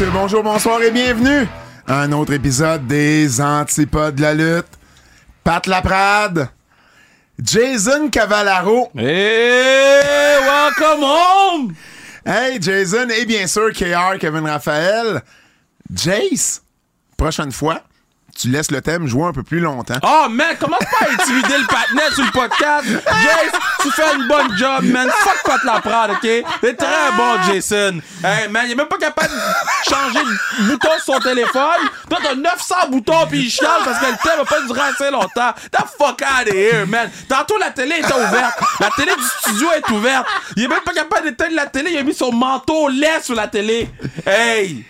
messieurs, bonjour, bonsoir et bienvenue à un autre épisode des Antipodes de la lutte. Pat Laprade, Jason Cavallaro. Hey, welcome home! Hey, Jason, et bien sûr, KR, Kevin Raphaël. Jace, prochaine fois, tu laisses le thème jouer un peu plus longtemps. Oh, man, commence pas à intimider le patinet sur le podcast? Jason, tu fais une bonne job, man. Fuck pas te la prendre, OK? T'es très bon, Jason. Hey, man, il est même pas capable de changer de bouton sur son téléphone. Toi, t'as 900 boutons pis il chiale parce que le thème a pas duré assez longtemps. The fuck out of here, man. Tantôt, la télé était ouverte. La télé du studio est ouverte. Il est même pas capable d'éteindre la télé. Il a mis son manteau lait sur la télé. Hey!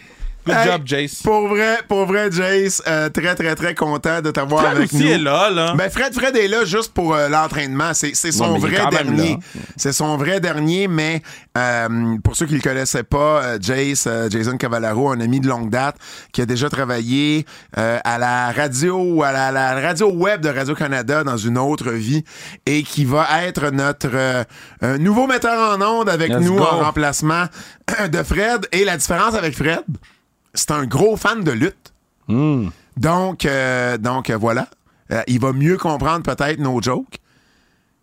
Good Hey, job, Jace. Pour vrai, pour vrai, Jace, euh, très, très, très content de t'avoir Fred avec aussi nous. est là, là. Ben Fred, Fred est là juste pour euh, l'entraînement. C'est, c'est son Ouais, vrai dernier. C'est son vrai dernier, mais euh, pour ceux qui le connaissaient pas, euh, Jace, euh, Jason Cavallaro, un ami de longue date, qui a déjà travaillé euh, à la radio, à la, la radio web de Radio-Canada dans une autre vie et qui va être notre euh, un nouveau metteur en onde avec Let's nous go. en remplacement de Fred. Et la différence avec Fred, c'est un gros fan de lutte. Hmm. Donc, euh, donc euh, voilà. Euh, il va mieux comprendre peut-être nos jokes.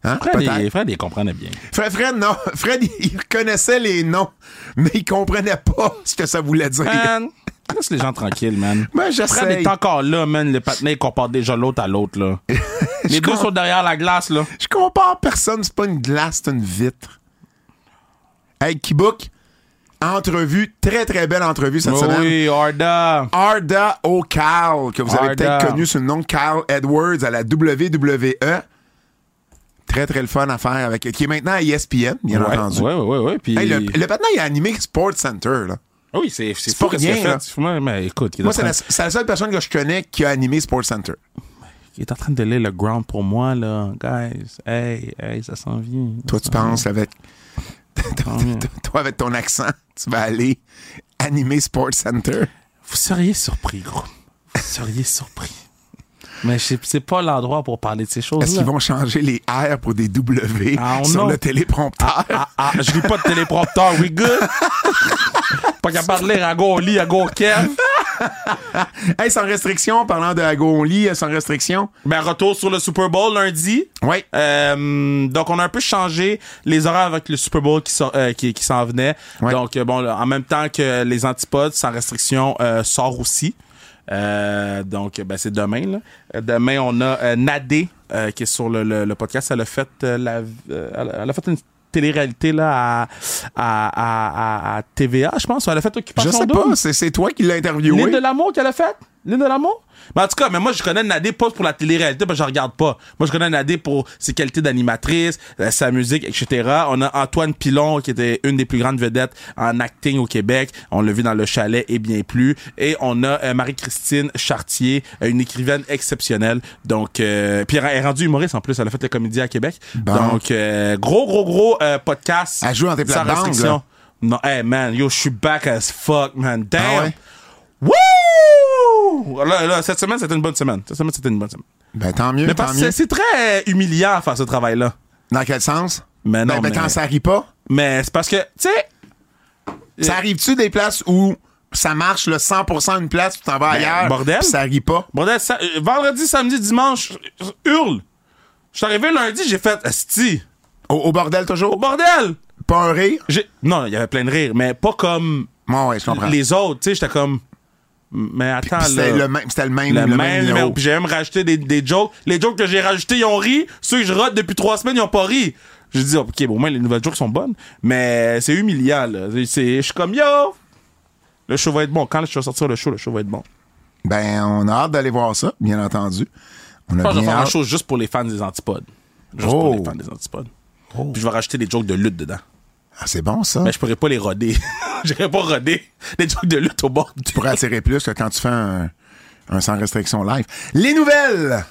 Hein? Fred, il, Fred, il comprenait bien. Fred, Fred, non. Fred, il, reconnaissait les noms, mais il comprenait pas ce que ça voulait dire. Man, laisse les gens tranquilles, man. Ben, Fred est encore là, man. Le patinet, il compare déjà l'autre à l'autre, là. les deux sont derrière la glace, là. Je compare personne, c'est pas une glace, c'est une vitre. Hey, Kibook, entrevue, très très belle entrevue cette semaine. oui, Arda. Arda O'Cal, que vous avez peut-être connu sous le nom de Carl Edwards à la WWE. Très, très le fun à faire avec. qui est maintenant à ESPN, bien ouais, entendu. Ouais, ouais, ouais. Puis... Hey, le, le patin, il a animé Sports Center. Là. Ah Oui, c'est pas fou rien, fait. Moi, mais écoute, Moi, la, c'est la seule personne que je connais qui a animé Sports Center. il est en train de lire le ground pour moi, là. Guys, hey, hey, ça s'en vient. Toi, tu penses avec. toi, avec ton accent, tu vas aller animer Sports Center. Vous seriez surpris, gros. Vous seriez surpris. Mais c'est pas l'endroit pour parler de ces choses-là. Est-ce qu'ils vont changer les R pour des W Ah, sur non. le téléprompteur? Ah, ah, je lis pas de téléprompteur, we good? pas capable de lire à go lit, à go Kev. Hey, sans restriction, parlant de Ago Only, euh, sans restriction. Ben, retour sur le Super Bowl lundi. Oui. Euh, donc, on a un peu changé les horaires avec le Super Bowl qui, euh, qui, qui s'en venait. Ouais. Donc, euh, bon, en même temps que les antipodes, sans restriction, euh, sort aussi. Euh, donc, ben, c'est demain. Là. Euh, Demain, on a euh, Nadé, euh, qui est sur le, le, le podcast. Elle a fait, la, euh, elle a fait une télé-réalité là, à, à, à, à- à TVA, je pense. Elle a fait Je Occupation sais Double. pas, c'est, c'est toi qui l'as L'île interviewé. de l'amour qu'elle a faite? L'île de l'amour? Mais en tout cas, mais moi, je connais Nadé pas pour la télé-réalité, parce que je regarde pas. Moi, je connais Nadé pour ses qualités d'animatrice, euh, sa musique, etc. On a Antoine Pilon, qui était une des plus grandes vedettes en acting au Québec. On l'a vu dans Le Chalet et bien plus. Et on a euh, Marie-Christine Chartier, euh, une écrivaine exceptionnelle. Donc, euh, puis elle est rendue humoriste en plus. Elle a fait le comédie à Québec. Bon. Donc, euh, gros, gros, gros euh, podcast. Elle joue dans tes sans restriction. Non, hey man, yo, je suis back as fuck, man. Damn. Ah ouais? Là, là, cette semaine, c'était une bonne semaine. Cette semaine, c'était une bonne semaine. Ben, tant mieux, Mais tant parce que mieux. c'est très humiliant faire ce travail-là. Dans quel sens? Mais non, ben, ben, mais, quand ça arrive pas, mais c'est parce que, tu sais, ça arrive-tu des places où ça marche le 100% une place, tu t'en vas ailleurs, Ben, bordel. puis ça arrive pas? bordel, ça- euh, vendredi, samedi, dimanche, hurle. Je suis arrivé lundi, j'ai fait, asti, Au, au bordel au toujours? bordel! Pas un rire? J'ai- Non, il y avait plein de rires, mais pas comme ouais, je comprends. les autres, tu sais, j'étais comme, mais attends, Puis c'était là. le même, c'était le même, le, le même, numéro? Puis j'ai même rajouté des, des jokes. Les jokes que j'ai rajoutés, ils ont ri. Ceux que je rate depuis trois semaines, ils ont pas ri. J'ai dit, OK, bon, au moins, les nouvelles jokes sont bonnes. Mais c'est humiliant, là. C'est- Je suis comme, yo! Le show va être bon. Quand je vais sortir le show, le show va être bon. Ben, on a hâte d'aller voir ça, bien entendu. On Je a pense que je vais faire un hâte. show juste pour les fans des antipodes. Juste Oh. pour les fans des antipodes. Puis je vais rajouter des jokes de lutte dedans. Ah, c'est bon, ça. Mais je pourrais pas les roder. J'irais pas roder des jokes de lutte au bord. Tu pourrais attirer plus que quand tu fais un, un sans restriction live. Les nouvelles!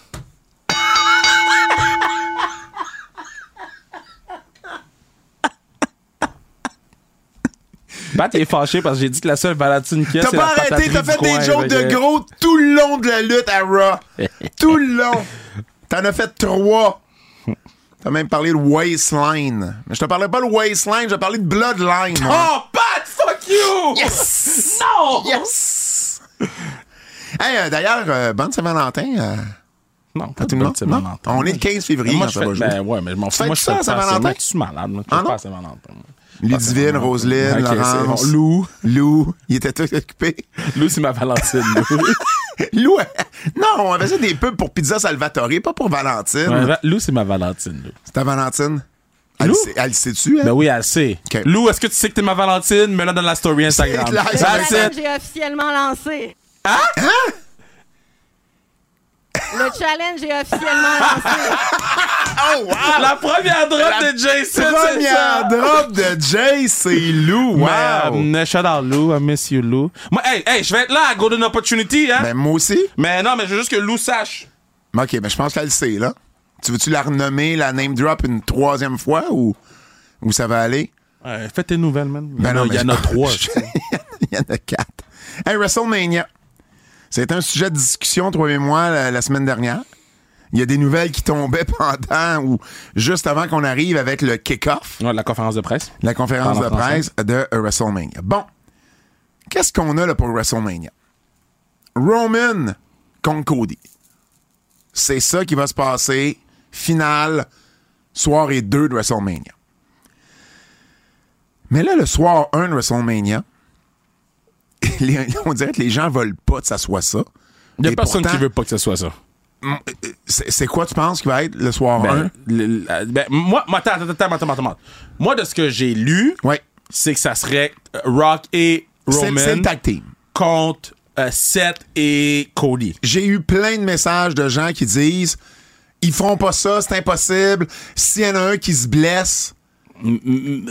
Bat est fâché parce que j'ai dit que la seule balatine qu'il y a, T'as pas arrêté, t'as fait coin, des jokes de gros tout le long de la lutte à Raw. tout le long. T'en as fait trois. T'as même parlé de waistline. Mais je te parlais pas de waistline, je te parlais de bloodline. moi. Oh, Pat, fuck you! Yes! Non! Yes! Hey, euh, d'ailleurs, euh, bonne Saint-Valentin euh, Non, pas tout le monde? de Non? Saint-Valentin. On est le 15 février Moi, quand je ça fais, va jouer. ben ouais, mais je m'en fous. Moi, je ça fais à pas Saint-Valentin? Je suis malade. Moi, je Ah fais non? pas à Saint-Valentin. moi. Ludivine, Pas Roselyne, Ok, c'est Laurence, bon. Lou. Lou, il était tout occupé. Lou, c'est ma Valentine. Lou. Lou, non, on faisait des pubs pour Pizza Salvatore, pas pour Valentine. Ouais, Va- Lou, c'est ma Valentine. Lou. C'est ta Valentine? Elle, Lou? sait- elle le sait-tu, elle? Ben oui, elle sait. Lou, est-ce que tu sais que t'es ma Valentine? Mets-la dans la story Instagram. C'est clair, Le ça challenge est officiellement lancé. Hein? Le challenge est officiellement lancé. Oh, wow! La première drop La de Jason, c'est ça. Première drop de Jay, c'est Lou. Wow! Mais, euh, shout out Lou, I miss you Lou. Moi, hey, hey, je vais être là à Golden Opportunity, hein? Ben, moi aussi. Mais non, mais je veux juste que Lou sache. OK, ben, je pense qu'elle le sait, là. Tu veux-tu la renommer, la name drop une troisième fois ou, ou ça va aller? Ouais, fais tes nouvelles, man. Il y Ben en non, a, mais il y en a trois. Il y en a quatre. Hey, WrestleMania. C'est un sujet de discussion, toi et moi, la, la semaine dernière. Il y a des nouvelles qui tombaient pendant ou juste avant qu'on arrive avec le kick-off, Ouais, la conférence de presse. la conférence de presse de WrestleMania. Bon, qu'est-ce qu'on a là pour WrestleMania? Roman contre Cody. C'est ça qui va se passer, finale, soirée 2 de WrestleMania. Mais là, le soir 1 de WrestleMania, les- on dirait que les gens veulent pas que ça soit ça. Il y a Et personne pourtant, qui veut pas que ce soit ça. C'est c'est quoi, tu penses, qui va être le soir 1? Ben, le- le- ben, moi, attends, attends, attends, attends. Moi, de ce que j'ai lu, Ouais. c'est que ça serait euh, Rock et Roman c'est le tag team. contre euh, Seth et Cody. J'ai eu plein de messages de gens qui disent ils feront pas ça, c'est impossible. S'il y en a un qui se blesse,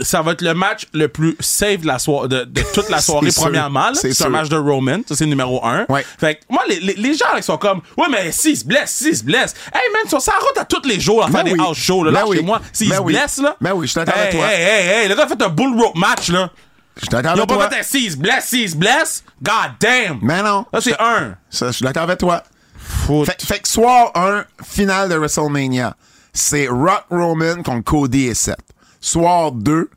Ça va être le match le plus safe de, la soirée, de, de toute la soirée, premièrement. C'est un match de Roman. Ça, c'est numéro un. Ouais. Fait que moi, les, les, les gens, là, qui sont comme, ouais, mais s'il se blesse, s'il se blesse. Hey, man, ils sont sur la route à tous les jours à faire Ben des oui. house shows, là. Ben Là, oui. chez moi, s'il Ben se oui. blesse, là. Ben oui, je suis d'accord hey, avec toi. Hey, hey, hey, le gars a fait un bull rope match, là. je t'attends Ils avec ont pas toi. fait un s'il se blesse, s'il se blesse. God damn. Mais non. Là, c'est un. Ça, je suis d'accord avec toi. Foot. Fait, fait que soir 1, finale de WrestleMania, c'est Rock Roman contre Cody et Seth. Soir 2,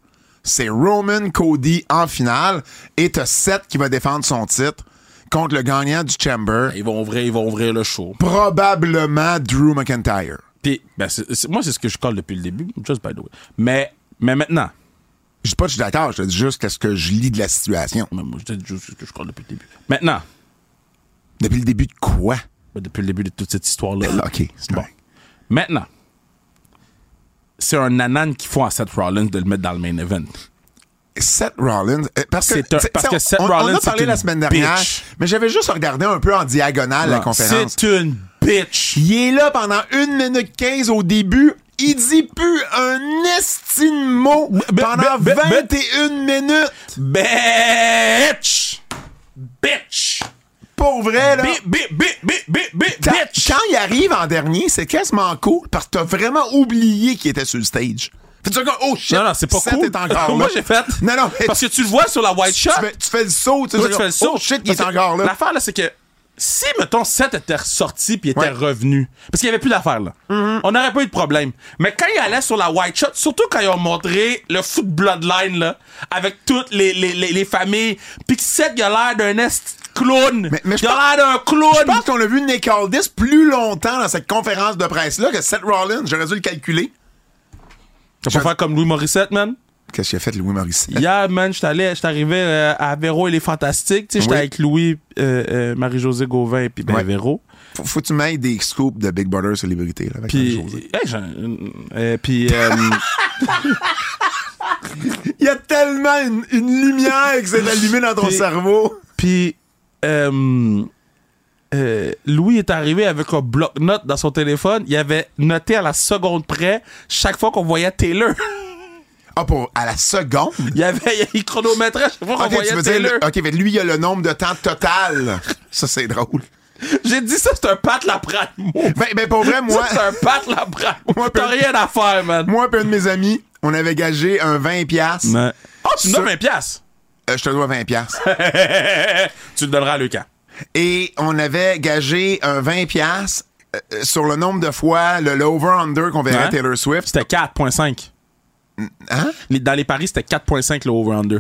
c'est Roman Cody en finale et t'as Seth qui va défendre son titre contre le gagnant du Chamber, Ils vont ouvrir, ils vont ouvrir le show. probablement Drew McIntyre. Puis, ben, c'est- c'est- moi, c'est ce que je colle depuis le début, just by the way. Mais, mais maintenant, Je dis pas que je suis d'accord, je te dis juste qu'est-ce que je lis de la situation. mais moi, je dis juste ce que je colle depuis le début. Maintenant, Depuis le début de quoi? ben, depuis le début de toute cette histoire-là. là. OK, c'est Bon. correct. Maintenant, c'est un nanan qui font à Seth Rollins de le mettre dans le main event. Seth Rollins. euh, parce que, C'est un- parce que Seth on, on Rollins, a parlé la semaine dernière, bitch. mais j'avais juste regardé un peu en diagonale la conférence. C'est une bitch. Il est là pendant 1 minute 15 au début. Il dit plus un estime mot pendant ben, ben, 21 minutes. Bitch. Bitch. Pour vrai, là. Bi, bi, bi, bi, bi, bi, Quand, bitch. quand il arrive en dernier, c'est quasiment cool parce que t'as vraiment oublié qu'il était sur le stage. Fais-tu comme, oh shit. Non, non, c'est pas Seth cool. est encore là. Moi, j'ai fait. Non, non, Parce que tu le vois sur la white tu, shot. fais, tu fais le saut. Tu, fais tu fais le saut. Oh shit, il est encore là. L'affaire, là, c'est que si, mettons, Seth était ressorti puis était Ouais. revenu, parce qu'il n'y avait plus d'affaires, là, on n'aurait pas eu de problème. Mais quand il allait sur la white shot, surtout quand ils ont montré le foot bloodline, là, avec toutes les, les, les, les familles, puis que Seth, il a l'air d'un est clown. Mais- mais je il a l'air d'un Je clown. pense qu'on a vu Nick Aldis plus longtemps dans cette conférence de presse-là que Seth Rollins. J'aurais dû le calculer. Tu vas pas faire comme Louis Morissette, man? Qu'est-ce qu'il a fait, Louis Maurice? Hier, man, j'étais arrivé euh, à Véro et les Fantastiques. J'étais Oui. avec Louis, euh, euh, Marie-Josée Gauvin et puis ben, Ouais. Véro. Faut, faut que tu m'aides des scoops de Big Brother célébrité. Là, avec Puis, Marie-Josée. hey, puis, Il y a tellement une, une lumière qui s'est allumée dans ton Puis- cerveau. puis, euh, euh, Louis est arrivé avec un bloc-notes dans son téléphone. Il avait noté à la seconde près chaque fois qu'on voyait Taylor. Ah, pour à la seconde? il y avait, il chronométrait chaque fois qu'on Ok, tu voyait veux dire, Taylor. le- ok, mais lui, il a le nombre de temps total. Ça, c'est drôle. J'ai dit ça, c'est un Pat mot. Ben, ben, pour vrai, moi, c'est un Pat Moi, T'as rien à faire, man. moi, et un de mes amis, on avait gagé un 20$. piastres. Ouais. Oh, tu me Sur- donnes 20 piastres? Euh, je te dois 20$. piastres. tu le donneras à Lucas. Et on avait gagé un 20$ piastres, euh, sur le nombre de fois, le, over-under qu'on verrait. Taylor Swift. C'était 4.5. Hein? Dans les paris, c'était 4.5 le over-under.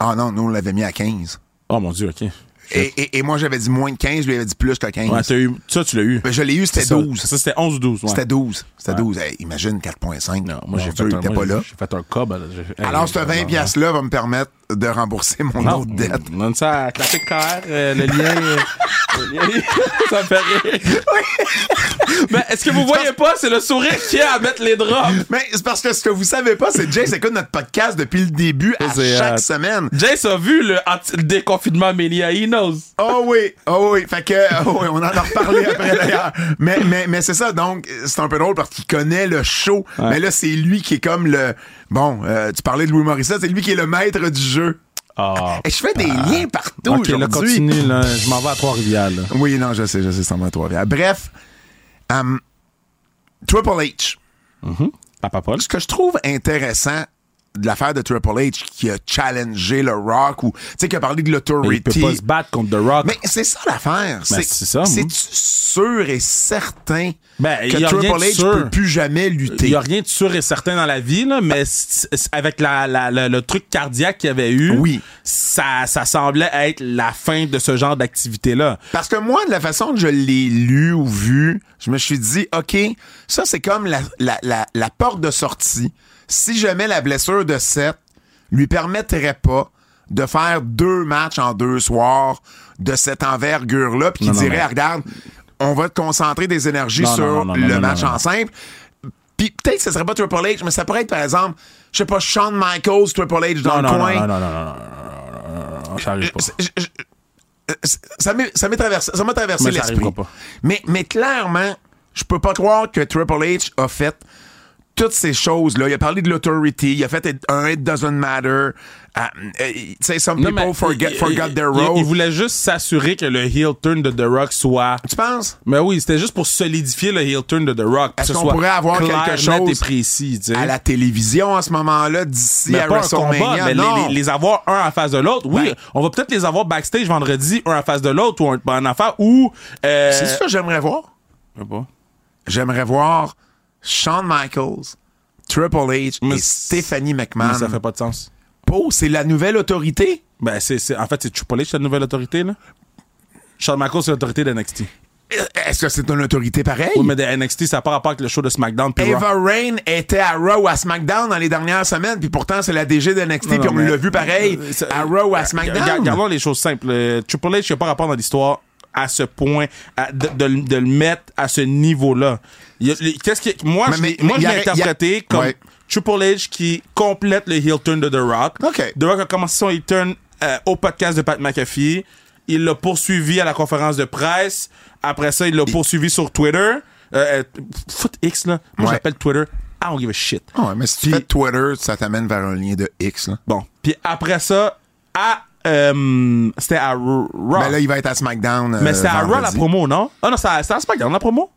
Ah non, nous, on l'avait mis à 15. Oh mon Dieu, OK. Et, et- et moi, j'avais dit moins de 15, lui avait dit plus que 15. Ouais, t'as eu, ça, tu l'as eu. Ben, je l'ai eu, c'était C'est ça. 12. Ça, c'était 11 ou 12. ouais. C'était 12. C'était Ouais. 12. Hey, imagine 4.5. Non, moi, j'ai fait, un, il était moi, pas là. j'ai fait un cob. Alors, ce non, 20 non, piastres-là va me permettre de rembourser mon Non, autre dette. Donne ça à Classic KR, euh, le lien. euh, le lien- ça me fait rire. Mais est-ce que vous voyez pas, c'est le sourire qui a à mettre les drops. Mais c'est parce que ce que vous savez pas, c'est Jace écoute notre podcast depuis le début à chaque hot. semaine. Jace a vu le, déconfinement Mélia, he knows. Oh oui, oh oui. Fait que, oh oui, on en a reparlé après d'ailleurs. Mais, mais, mais c'est ça, donc, c'est un peu drôle parce qu'il connaît le show. Mais là, c'est lui qui est comme le. Bon, euh, tu parlais de Louis Morissette, c'est lui qui est le maître du jeu. Ah. Et je fais des liens partout ok, là, aujourd'hui. continue, là. Je m'en vais à Trois-Rivières. Oui, non, je sais, je sais, c'est en trois Bref, um, Triple H. Papa Paul. Ce que je trouve intéressant de l'affaire de Triple H qui a challengé le Rock ou, tu sais, qui a parlé de Il peut pas se battre contre The Rock. Mais c'est ça l'affaire. Ben, c'est ça. C'est sûr et certain Ben, que y a Triple H sûr. peut plus jamais Il lutter. n'y a rien de sûr et certain dans la vie, là, mais avec la, la- la- le truc cardiaque qu'il y avait eu, Oui. ça, ça semblait être la fin de ce genre d'activité-là. Parce que moi, de la façon que je l'ai lu ou vu, je me suis dit, OK, ça, c'est comme la, la, la, la porte de sortie si jamais la blessure de Seth lui permettrait pas de faire deux matchs en deux soirs de cette envergure-là, puis qui dirait, regarde, on va te concentrer des énergies sur le match en simple. Puis peut-être que ce serait pas Triple H, mais ça pourrait être, par exemple, je sais pas, Shawn Michaels, Triple H dans le coin. Non, non, non, non, ça non. pas. Je, je, ça m'est traversé, l'esprit. Mais, mais clairement, je peux pas croire que Triple H a fait toutes ces choses là, il a parlé de l'autority, il a fait un it doesn't matter. Uh, uh, tu sais some Non, people forget il- forgot il- their role. Il voulait juste s'assurer que le heel turn de The Rock soit. Tu penses? Mais oui, c'était juste pour solidifier le heel turn de The Rock. Est-ce qu'on pourrait avoir quelque chose précis, tu à la télévision à ce moment-là d'ici à pas un WrestleMania? combat, mais les- non. les, les avoir un en face de l'autre. Oui, Ben. on va peut-être les avoir backstage vendredi, un en face de l'autre, ou un, en affaire, ou... Euh, C'est ça que j'aimerais voir. je sais pas. J'aimerais voir Shawn Michaels, Triple H Mais et Stephanie McMahon. Mais ça fait pas de sens. Oh, c'est la nouvelle autorité? Ben, c'est, en fait, c'est Triple H, la nouvelle autorité, là. Shawn Michaels, c'est l'autorité de NXT. Est-ce que c'est une autorité pareille? Oui, mais de NXT, ça n'a pas rapport avec le show de SmackDown. Raw. Eva Rain était à Raw à SmackDown dans les dernières semaines, puis pourtant c'est la DG de NXT, puis on l'a vu pareil Euh, à Raw à Ga- SmackDown. Gardons les choses simples. Euh, Triple H n'a pas rapport dans l'histoire à ce point, à- de, de le- de le mettre à ce niveau-là. Qu'est-ce que moi, Mais- je, mais- moi, je l'ai interprété comme Ouais. Triple H qui complète le heel turn de The Rock. OK. The Rock a commencé son heel turn euh, au podcast de Pat McAfee. Il l'a poursuivi à la conférence de presse. Après ça, il l'a poursuivi sur Twitter. Euh, euh, foot X, là. Moi, Ouais. j'appelle Twitter. I don't give a shit. Ouais, mais si tu fais Twitter, ça t'amène vers un lien de X. Là. Bon. Puis après ça, à. Euh, c'était à Raw. Ben là, il va être à SmackDown. Mais euh, c'était à Raw la promo, non? Ah non, c'était à, SmackDown la promo?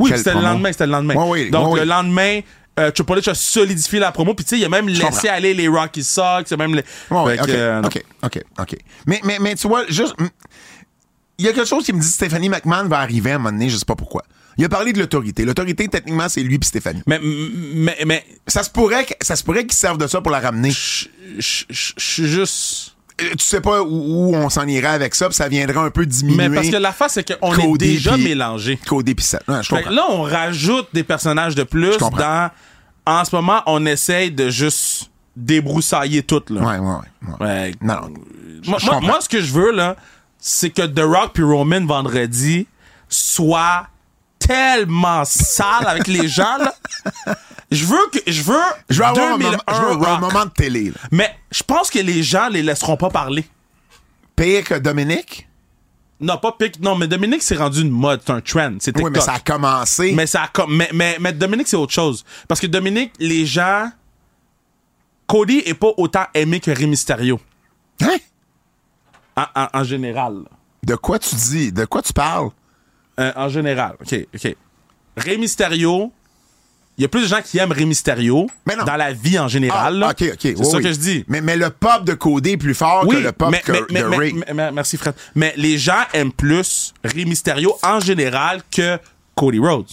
Oui, c'était le lendemain, c'était le lendemain. Oui, Donc le lendemain, euh, Triple H a solidifié la promo, puis tu sais, il a même laissé comprends. aller les Rocky Sox, il a même les... Euh. OK, OK, OK. Mais, mais, mais tu vois, juste. Il y a quelque chose qui me dit que Stephanie McMahon va arriver à un moment donné, je sais pas pourquoi. Il a parlé de l'autorité. L'autorité, techniquement, c'est lui puis Stéphanie. Mais, mais, mais, Ça se pourrait, que- ça se pourrait qu'ils servent de ça pour la ramener. je suis juste... Euh, Tu sais pas où, où on s'en irait avec ça, puis ça viendrait un peu diminuer. Mais parce que la face, c'est qu'on est déjà mélangés. Cody pis. Ouais, je comprends. là, on rajoute des personnages de plus dans... En ce moment, on essaye de juste débroussailler tout, là. Ouais, ouais, ouais. Non, non. Moi, je moi- comprends. moi, ce que je veux, là, c'est que The Rock puis Roman vendredi soit tellement sale avec les gens, là. Je veux que, je veux, Je veux avoir un, 2001 moment, je veux un Rock. moment de télé. là. Mais je pense que les gens les laisseront pas parler. Pire que Dominique? Non, pas pic. Non, mais Dominique, c'est rendu une mode, c'est un trend. C'est TikTok. Oui, mais ça a commencé. Mais ça a com- mais, mais, mais Dominique, c'est autre chose. Parce que Dominique, les gens. Cody est pas autant aimé que Rey Mysterio. Hein? En, en- en général. De quoi tu dis? De quoi tu parles? Euh, en général. OK, OK. Rey Mysterio. Il y a plus de gens qui aiment Rey Mysterio Mais non. dans la vie en général. Ah, OK, OK. C'est oui, ça oui. que je dis. Mais, mais le pop de Cody est plus fort Oui, que le pop mais, que mais- mais- de Ray. merci Fred. Mais les gens aiment plus Rey Mysterio en général que Cody Rhodes.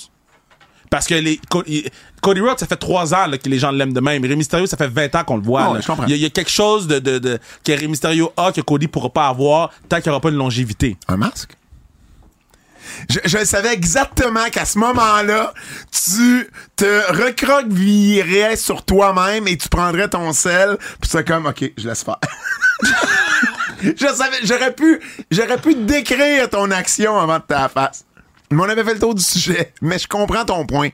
Parce que les, Cody Rhodes, ça fait trois ans là, que les gens l'aiment de même. Rey Mysterio, ça fait 20 ans qu'on le voit. Il, y a, il y a quelque chose de, de, de- que Rey Mysterio a que Cody pourra pas avoir tant qu'il n'y aura pas une longévité. Un masque? Je, je savais exactement qu'à ce moment-là, tu te recroquevillerais sur toi-même et tu prendrais ton sel, puis c'est comme, OK, je laisse faire. je savais, j'aurais pu, j'aurais pu décrire ton action avant de ta face. Mais on avait fait le tour du sujet. Mais je comprends ton point.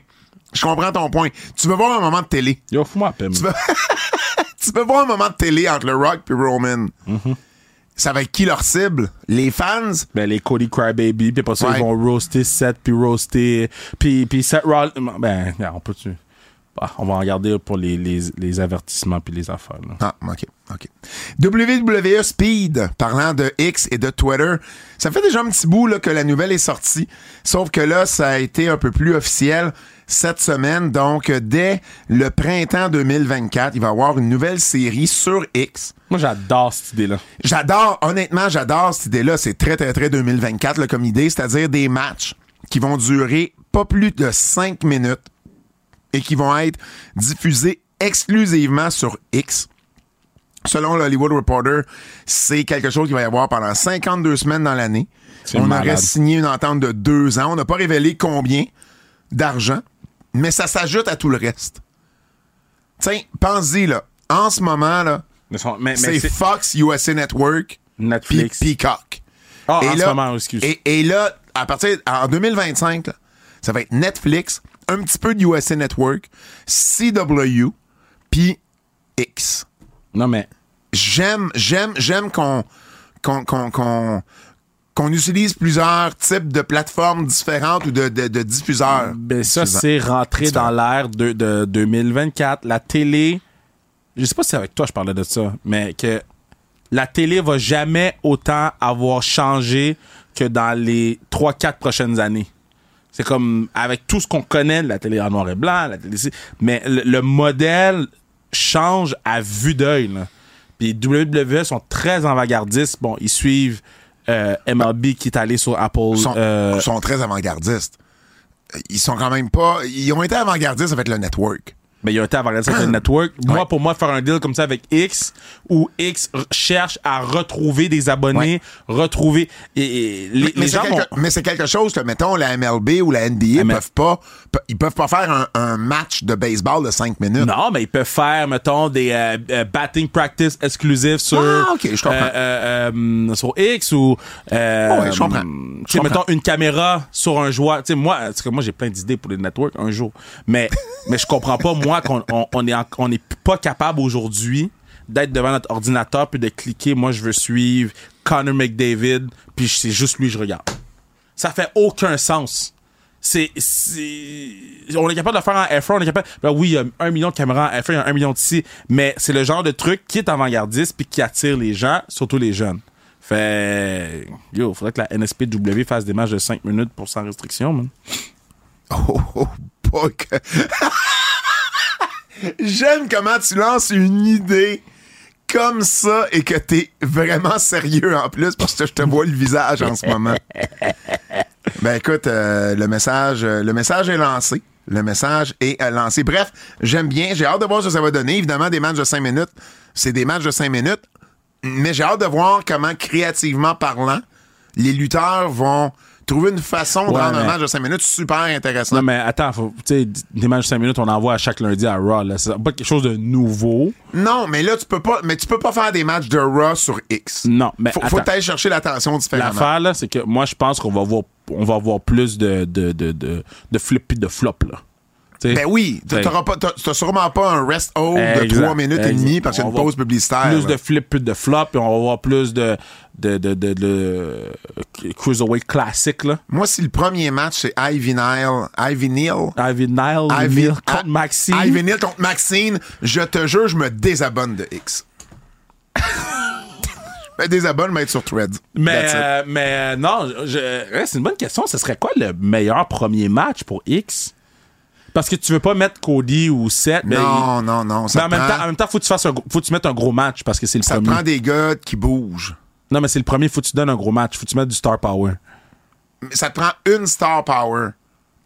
Je comprends ton point. Tu veux voir un moment de télé. Yo, fous-moi. Tu veux voir un moment de télé entre le Rock et Roman. Ça va être qui leur cible? Les fans? Ben, les Cody Crybaby, puis après ça, Ouais. ils vont roaster Seth, puis roaster, puis, puis Seth Rollins. Ben, on peut-tu? Bah, on va en regarder pour les, les, les avertissements puis les affaires. là. Ah, OK, OK. WWE Speed, parlant de X et de Twitter, ça fait déjà un petit bout là, que la nouvelle est sortie, sauf que là, ça a été un peu plus officiel cette semaine. Donc, dès le printemps 2024, il va y avoir une nouvelle série sur X. Moi, j'adore cette idée-là. J'adore, honnêtement, j'adore cette idée-là. C'est très, très, très 2024 là, comme idée, c'est-à-dire des matchs qui vont durer pas plus de 5 minutes et qui vont être diffusés exclusivement sur X. Selon le Hollywood Reporter, c'est quelque chose qui va y avoir pendant 52 semaines dans l'année. On malade. aurait signé une entente de deux ans. On n'a pas révélé combien d'argent, mais ça s'ajoute à tout le reste. Tiens, pense-y, là. En ce moment, là, c'est Fox, USA Network, Netflix. Peacock. Ah, et en là, ce moment, excuse. Et, et là, à partir en 2025, là, ça va être Netflix, un petit peu de USA Network, CW, puis X. Non, mais J'aime, j'aime, j'aime qu'on qu'on qu'on qu'on utilise plusieurs types de plateformes différentes ou de, de, de diffuseurs. Ben ça, c'est rentré dans l'ère de, de 2024. La télé, je sais pas si c'est avec toi je parlais de ça, mais que la télé va jamais autant avoir changé que dans les 3-4 prochaines années. C'est comme avec tout ce qu'on connaît, la télé en noir et blanc, la télé, mais le, le modèle change à vue d'œil. Puis WWE sont très avant-gardistes. Bon, ils suivent euh, MLB qui est allé sur Apple. Ils sont, euh, sont très avant-gardistes. Ils sont quand même pas. Ils ont été avant-gardistes avec le network. Ben, il y a un temps avant le network. Moi, Ouais. pour moi, faire un deal comme ça avec X, où X cherche à retrouver des abonnés, retrouver. Et, et les, Mais, les c'est gens quelque, vont- mais c'est quelque chose que, mettons, la MLB ou la NBA peuvent pas. Ils peuvent pas faire un, un match de baseball de 5 minutes. Non, mais ils peuvent faire, mettons, des euh, euh, batting practice exclusifs sur, Ah, euh, sur X ou, ouais, je comprends. Tu mettons, une caméra sur un joueur. Tu sais, moi, parce que moi, j'ai plein d'idées pour les networks un jour. Mais, mais je comprends pas, moi, qu'on on, on est, en- on est pas capable aujourd'hui d'être devant notre ordinateur puis de cliquer, moi, je veux suivre Connor McDavid puis c'est juste lui je regarde. Ça fait aucun sens. C'est, on est capable de le faire en F1, on est capable, ben oui, il y a un million de caméras en F1, il y a un million d'ici, mais c'est le genre de truc qui est avant-gardiste puis qui attire les gens, surtout les jeunes. Fait, yo, faudrait que la NSPW fasse des matchs de 5 minutes pour sans restriction, man. Oh, oh, boy, que- J'aime comment tu lances une idée comme ça et que t'es vraiment sérieux en plus parce que je te vois le visage en ce moment. Ben écoute, euh, le message, euh, le message est lancé. Le message est euh, lancé. Bref, j'aime bien. J'ai hâte de voir ce que ça va donner. Évidemment, des matchs de 5 minutes, c'est des matchs de 5 minutes. Mais j'ai hâte de voir comment, créativement parlant, les lutteurs vont trouver une façon de Ouais, rendre un match de 5 minutes super intéressant. Non, mais attends, faut, tu sais, des matchs de 5 minutes, on en voit à chaque lundi à Raw, là. C'est pas quelque chose de nouveau. Non, mais là, tu peux pas, mais tu peux pas faire des matchs de Raw sur X. Non, mais Faut, faut attends. aller chercher l'attention différemment. L'affaire, là, c'est que moi, je pense qu'on va voir, on va voir plus de, de, de, de, de flip puis de flop, là. Tu? Ben oui, Fait- t'auras pas, t'as t'as sûrement pas un rest hold de Exact, 3 minutes et demie parce qu'il y a une pause publicitaire. Plus là. de flip puis de flop, puis on va voir plus de, de, de, de, de, euh, cruiserweight classique, là. Moi, si le premier match, c'est Ivy Nile, Ivy Neal, Ivy Nile, Ivy, Neal contre Ah, Maxine. Ivy Neal contre Maxine, je te jure, je me désabonne de X. ben, désabonne, mais être sur Threads. Mais, euh, mais euh, non, je- ouais, c'est une bonne question. Ce serait quoi le meilleur premier match pour X? Parce que tu veux pas mettre Cody ou Seth. mais non, non, non. Mais Ça, en même, temps, en même temps, faut que tu fasses un, faut que tu mettes un gros match parce que c'est le ça premier. prend des gars qui bougent. Non, mais c'est le premier, faut que tu donnes un gros match. Faut que tu mettes du star power. Ça te prend une star power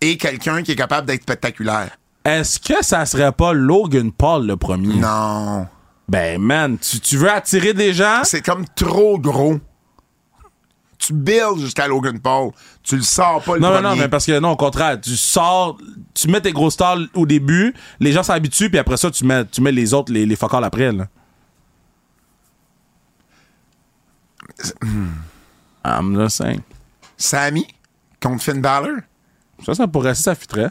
et quelqu'un qui est capable d'être spectaculaire. Est-ce que ça serait pas Logan Paul le premier? Non. Ben, man, tu, tu veux attirer des gens? C'est comme trop gros. Tu builds jusqu'à Logan Paul. Tu le sors pas le Non, non, premier. non, mais parce que non, au contraire, tu sors, tu mets tes gros stars au début, les gens s'habituent, puis après ça, tu mets, tu mets les autres, les, les focals après, là. I'm just saying. Sami contre Finn Balor? Ça, ça pourrait, ça, ça fitterait.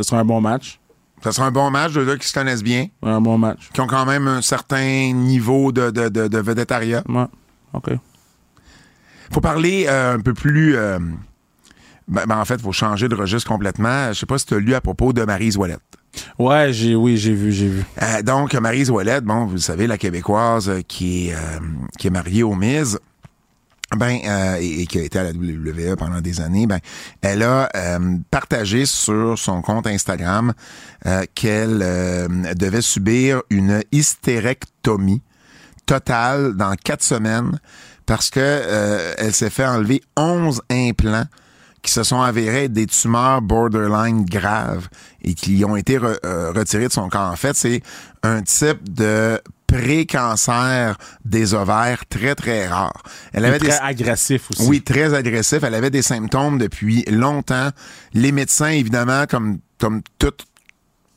Ce serait un bon match. Ça sera un bon match, de deux qui se connaissent bien, Un bon match. qui ont quand même un certain niveau de, de, de. Ouais. OK. Faut parler euh, un peu plus. euh, ben, ben, en fait, il faut changer de registre complètement. Je sais pas si tu as lu à propos de Maryse Ouellette. Ouais, j'ai, oui, j'ai vu, j'ai vu. Euh, donc, Maryse Ouellette, bon, vous le savez, la Québécoise qui est, qui est mariée au Miz, ben, et, et qui a été à la WWE pendant des années, ben, elle a partagé sur son compte Instagram qu'elle devait subir une hystérectomie totale dans quatre semaines parce que euh, elle s'est fait enlever 11 implants qui se sont avérés être des tumeurs borderline graves et qui ont été re- euh, retirés de son corps. En fait, c'est un type de pré-cancer des ovaires très, très rare. Elle avait Très des, agressif aussi. oui, très agressif. Elle avait des symptômes depuis longtemps. Les médecins, évidemment, comme, comme toute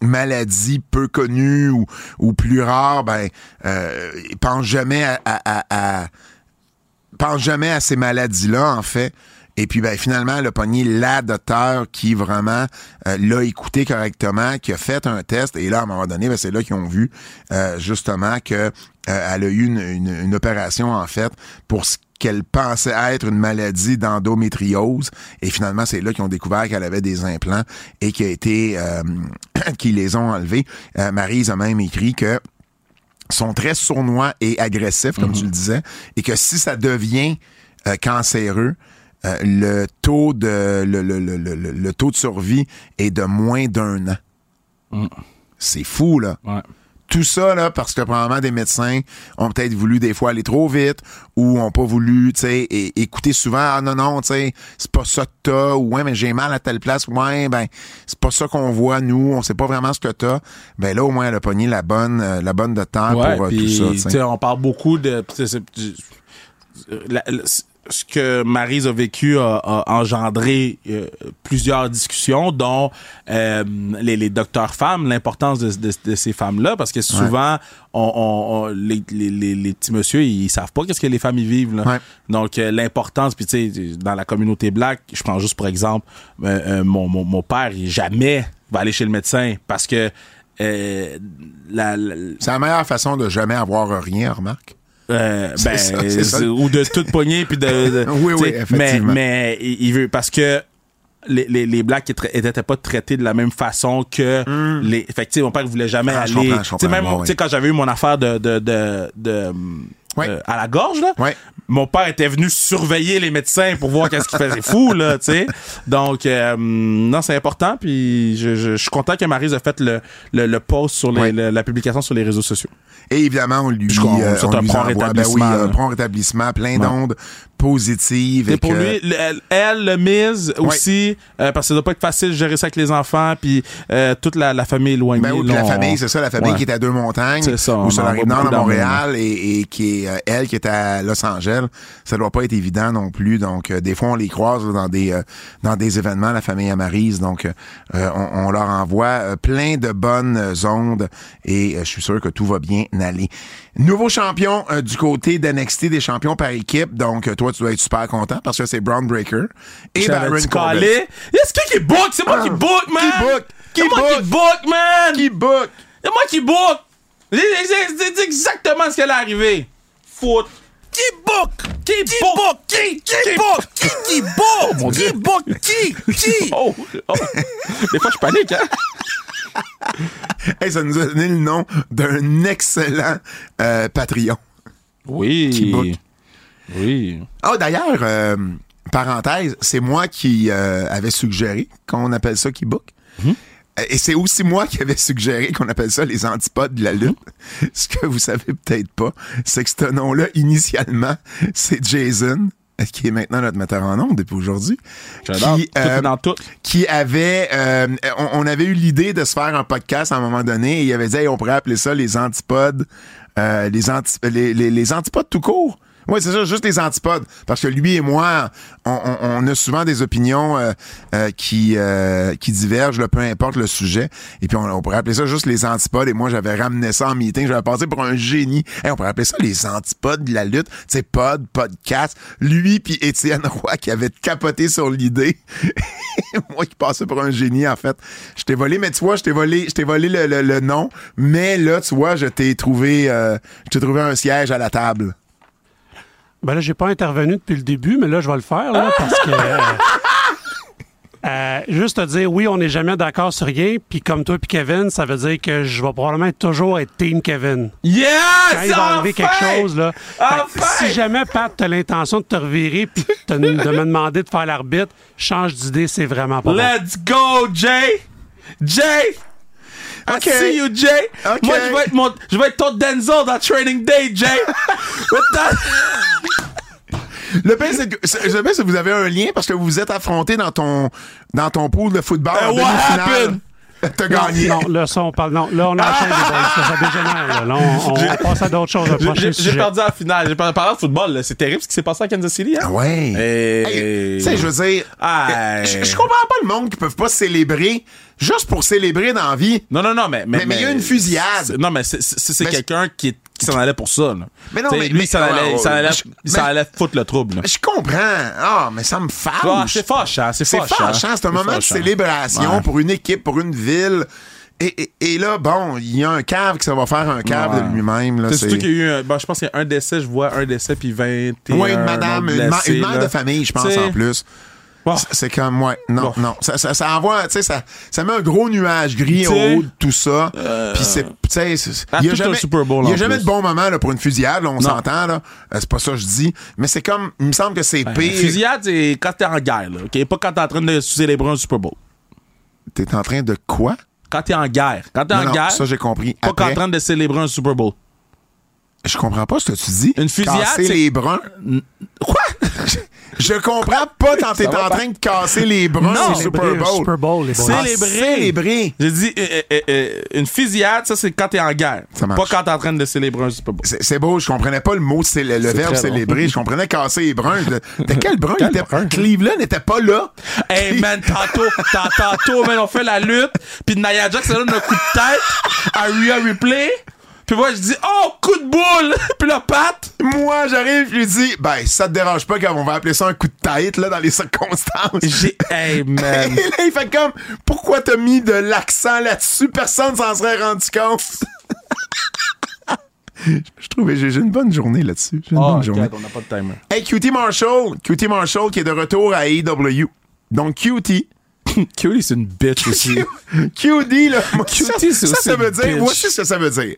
maladie peu connue ou, ou plus rare, ben, euh, ils pensent jamais à, à, à- à- pensent jamais à ces maladies-là, en fait. Et puis, ben, finalement, elle a pogné la docteur qui vraiment euh, l'a écouté correctement, qui a fait un test. Et là, à un moment donné, ben, c'est là qu'ils ont vu euh, justement que euh, a eu une, une- opération, en fait, pour ce qu'elle pensait être une maladie d'endométriose. Et finalement, c'est là qu'ils ont découvert qu'elle avait des implants et qui a été euh, qui les ont enlevés. Euh, Maryse a même écrit que sont très sournois et agressifs, comme tu le disais, et que si ça devient euh, cancéreux, euh, le taux de le, le, le, le, le taux de survie est de moins d'un an. C'est fou, là. Ouais. Tout ça, là, parce que probablement des médecins ont peut-être voulu des fois aller trop vite ou ont pas voulu, tu sais, écouter souvent, ah non, non, tu sais, c'est pas ça que t'as, ou ouais, mais j'ai mal à telle place, ouais, ben, c'est pas ça qu'on voit, nous, on sait pas vraiment ce que t'as. Ben là, au moins, elle a pogné la bonne, euh, la bonne de temps Ouais, pour euh, tout ça, tu tu sais. sais, on parle beaucoup de. la- la- ce que Maryse a vécu a, a engendré euh, plusieurs discussions, dont euh, les, les docteurs femmes, l'importance de, de- de ces femmes-là, parce que souvent, on, on- on- les, les, les, petits monsieur, ils savent pas qu'est-ce que les femmes y vivent. Là. Ouais. Donc, euh, l'importance, puis tu sais, dans la communauté black, je prends juste pour exemple, euh, euh, mon, mon, mon père, il jamais va aller chez le médecin parce que euh, la- la, C'est la meilleure façon de jamais avoir rien, remarque. Euh, ben, ça, ça. ou de toute poignée puis de, de- Oui, oui, effectivement. mais mais il veut parce que les, les, les blacks n'étaient pas traités de la même façon que les que, tu sais, mon père voulait jamais. Ah, aller tu sais, même ouais, quand j'avais eu mon affaire de de de, de Ouais. euh, à la gorge là. Mon père était venu surveiller les médecins pour voir qu'est-ce qu'ils faisaient fou là tu sais. Donc euh, non c'est important puis je, je, je suis content que Maryse a fait le le, le post sur les, le- la publication sur les réseaux sociaux. Et évidemment, on lui, euh, on lui envoie, ben oui, rétablissement, un prompt rétablissement, plein Ouais. d'ondes positives. Et Et pour que- lui, le- elle, elle, le mise aussi, euh, parce que ça doit pas être facile de gérer ça avec les enfants, puis euh, toute la, la famille éloignée. Ben oui, là, la on- famille, c'est ça, la famille Ouais. qui est à deux montagnes, ça, ou sur la rive nord le Montréal, et, et qui est euh, elle qui est à Los Angeles. Ça doit pas être évident non plus. Donc, euh, des fois, on les croise là, dans des euh, dans des événements, la famille Amarise. Donc, euh, on, on leur envoie plein de bonnes ondes, et euh, je suis sûr que tout va bien aller. Nouveau champion du côté d'NXT, des champions par équipe. Donc, euh, toi, tu dois être super content parce que c'est Brown Breaker et Baron Corbin. Est-ce qui qui book? C'est moi qui book, man! Qui book? Qui C'est moi qui book? book, man! Qui book? C'est moi qui book! C'est- exactement ce qui allait arriver. Foot. Qui book? Qui book? Qui? Qui book? Qui qui book? Qui book? Qui? Qui? Oh, oh. Des fois, je panique, hein? Hey, ça nous a donné le nom d'un excellent euh, Patreon. Oui. Qui book? Oui. Ah, d'ailleurs, euh, parenthèse, c'est moi qui euh, avais suggéré qu'on appelle ça qui book. Mhm. Euh, Et c'est aussi moi qui avais suggéré qu'on appelle ça les antipodes de la lutte. Ce que vous savez peut-être pas, c'est que ce nom-là, initialement, c'est Jason qui est maintenant notre metteur en ondes depuis aujourd'hui, qui, euh, tout. qui avait, euh, on, on avait eu l'idée de se faire un podcast à un moment donné et il avait dit, Hey, on pourrait appeler ça les antipodes, euh, les, anti- les, les, les antipodes tout court. Oui, c'est ça, juste les antipodes. Parce que lui et moi, on, on- on a souvent des opinions euh, euh, qui, euh, qui divergent, là, peu importe le sujet. Et puis, on, pourrait appeler ça juste les antipodes. Et moi, j'avais ramené ça en meeting. J'avais passé pour un génie. Hey, on pourrait appeler ça les antipodes de la lutte. Tu sais, pod, podcast. Lui puis Étienne Roy qui avait capoté sur l'idée. moi qui passais pour un génie, en fait. Je t'ai volé, mais tu vois, je t'ai volé, je t'ai volé le, le- le nom. Mais là, tu vois, je t'ai trouvé, euh, je t'ai trouvé un siège à la table. Ben là, j'ai pas intervenu depuis le début, mais là, je vais le faire, là, parce que. euh, euh, juste te dire, oui, on n'est jamais d'accord sur rien, puis comme toi puis Kevin, ça veut dire que je vais probablement toujours être Team Kevin. Yes! Quand il va arriver quelque chose, là. Fait si jamais, Pat, t'as l'intention de te revirer puis de de me demander de faire l'arbitre, change d'idée, c'est vraiment pas bon. Let's go, Jay! Jay! I Ok. see you, Jay! Ok. Moi, je vais être, mon, je vais être ton Denzel dans Training Day, Jay! With that- Le pire, c'est que, si vous avez un lien parce que vous vous êtes affrontés dans ton, dans ton pool de football Uh, what happened? T'as Non, gagné. non, là, ça, on parle. Non, là, on enchaîne les boys. Ça, ça dégénère. Là, Là, on, on- passe à d'autres choses. J'ai- perdu en finale. J'ai perdu parlant de football, là. C'est terrible ce qui s'est passé à Kansas City, hein? Ah ouais. Et- Hey, Tu sais, je veux dire, je comprends pas le monde qui peuvent pas célébrer juste pour célébrer dans la vie. Non, non, non, mais. Mais- mais il y a une fusillade. c'est- Non, mais c'est- c'est c'est quelqu'un qui, est- qui s'en allait pour ça, là. Mais non, T'sais, mais- Lui, s'en allait, s'en allait, allait foutre le trouble, là. Je comprends. Ah, mais ça me fâche. Ah, c'est fâchant, c'est C'est fâchant. fâchant. C'est un moment de célébration Ouais. pour une équipe, pour une ville. Et, et- et là, bon, il y a un cave qui ça va faire un cave Ouais. de lui-même. là, C'est c'est- surtout qu'il y a eu bon, je pense qu'il y a un décès, je vois un décès puis 21 Ouais, une madame, une, ma- une mère là. de famille, je pense, T'sais, en plus. Bon, C'est- comme, ouais, non, Bon. non. Ça, ça, ça envoie, tu sais, ça, ça met un gros nuage gris au haut de tout ça. Puis c'est, tu sais, il y a jamais, Super Bowl, il y a en jamais de bon moment, là, pour une fusillade, là, on s'entend, là. Euh, c'est pas ça que je dis. Mais c'est comme, il me semble que c'est ben, pire. Fusillade, c'est quand t'es en guerre, là, OK? Pas quand t'es en train de célébrer un Super Bowl. T'es en train de quoi? Quand t'es en guerre. Quand t'es en non, guerre, ça, j'ai compris. pas Après, qu'en train de célébrer un Super Bowl. je comprends pas ce que tu dis. Une fusillade, c'est- les bruns. Quoi? je comprends pas quand t'es en train de casser les bruns Non, au Super Bowl. Super Bowl, les Célébrer. Célébrer. J'ai dit, euh, euh, euh, une fusillade, ça, c'est quand t'es en guerre. Ça. Pas quand t'es en train de célébrer un Super Bowl. C'est beau, je comprenais pas le mot, c'est le, le verbe célébrer. bon. Je comprenais casser les bruns. De, de quel brun? Il était- brun? Cleveland n'était pas là. Hey man, tantôt, tant- tantôt, man, on fait la lutte, puis Nia Jax se donne un coup de tête à Rhea Replay, puis moi je dis oh coup de boule, puis le Pat, Moi, j'arrive, je lui dis, ben, ça te dérange pas quand on va appeler ça un coup de tête, là, dans les circonstances. j'ai hey man, Et là, il fait comme, pourquoi t'as mis de l'accent là-dessus? Personne s'en serait rendu compte. Je trouvais, j'ai une bonne journée là-dessus. J'ai une oh, bonne journée. on n'a pas de timer. Hey, QT Marshall. QT Marshall qui est de retour à AEW. Donc, QT. Cutie c'est une bitch aussi. QD, là. moi, QT, ça, ça, ça veut dire. Voici ce que ça veut dire.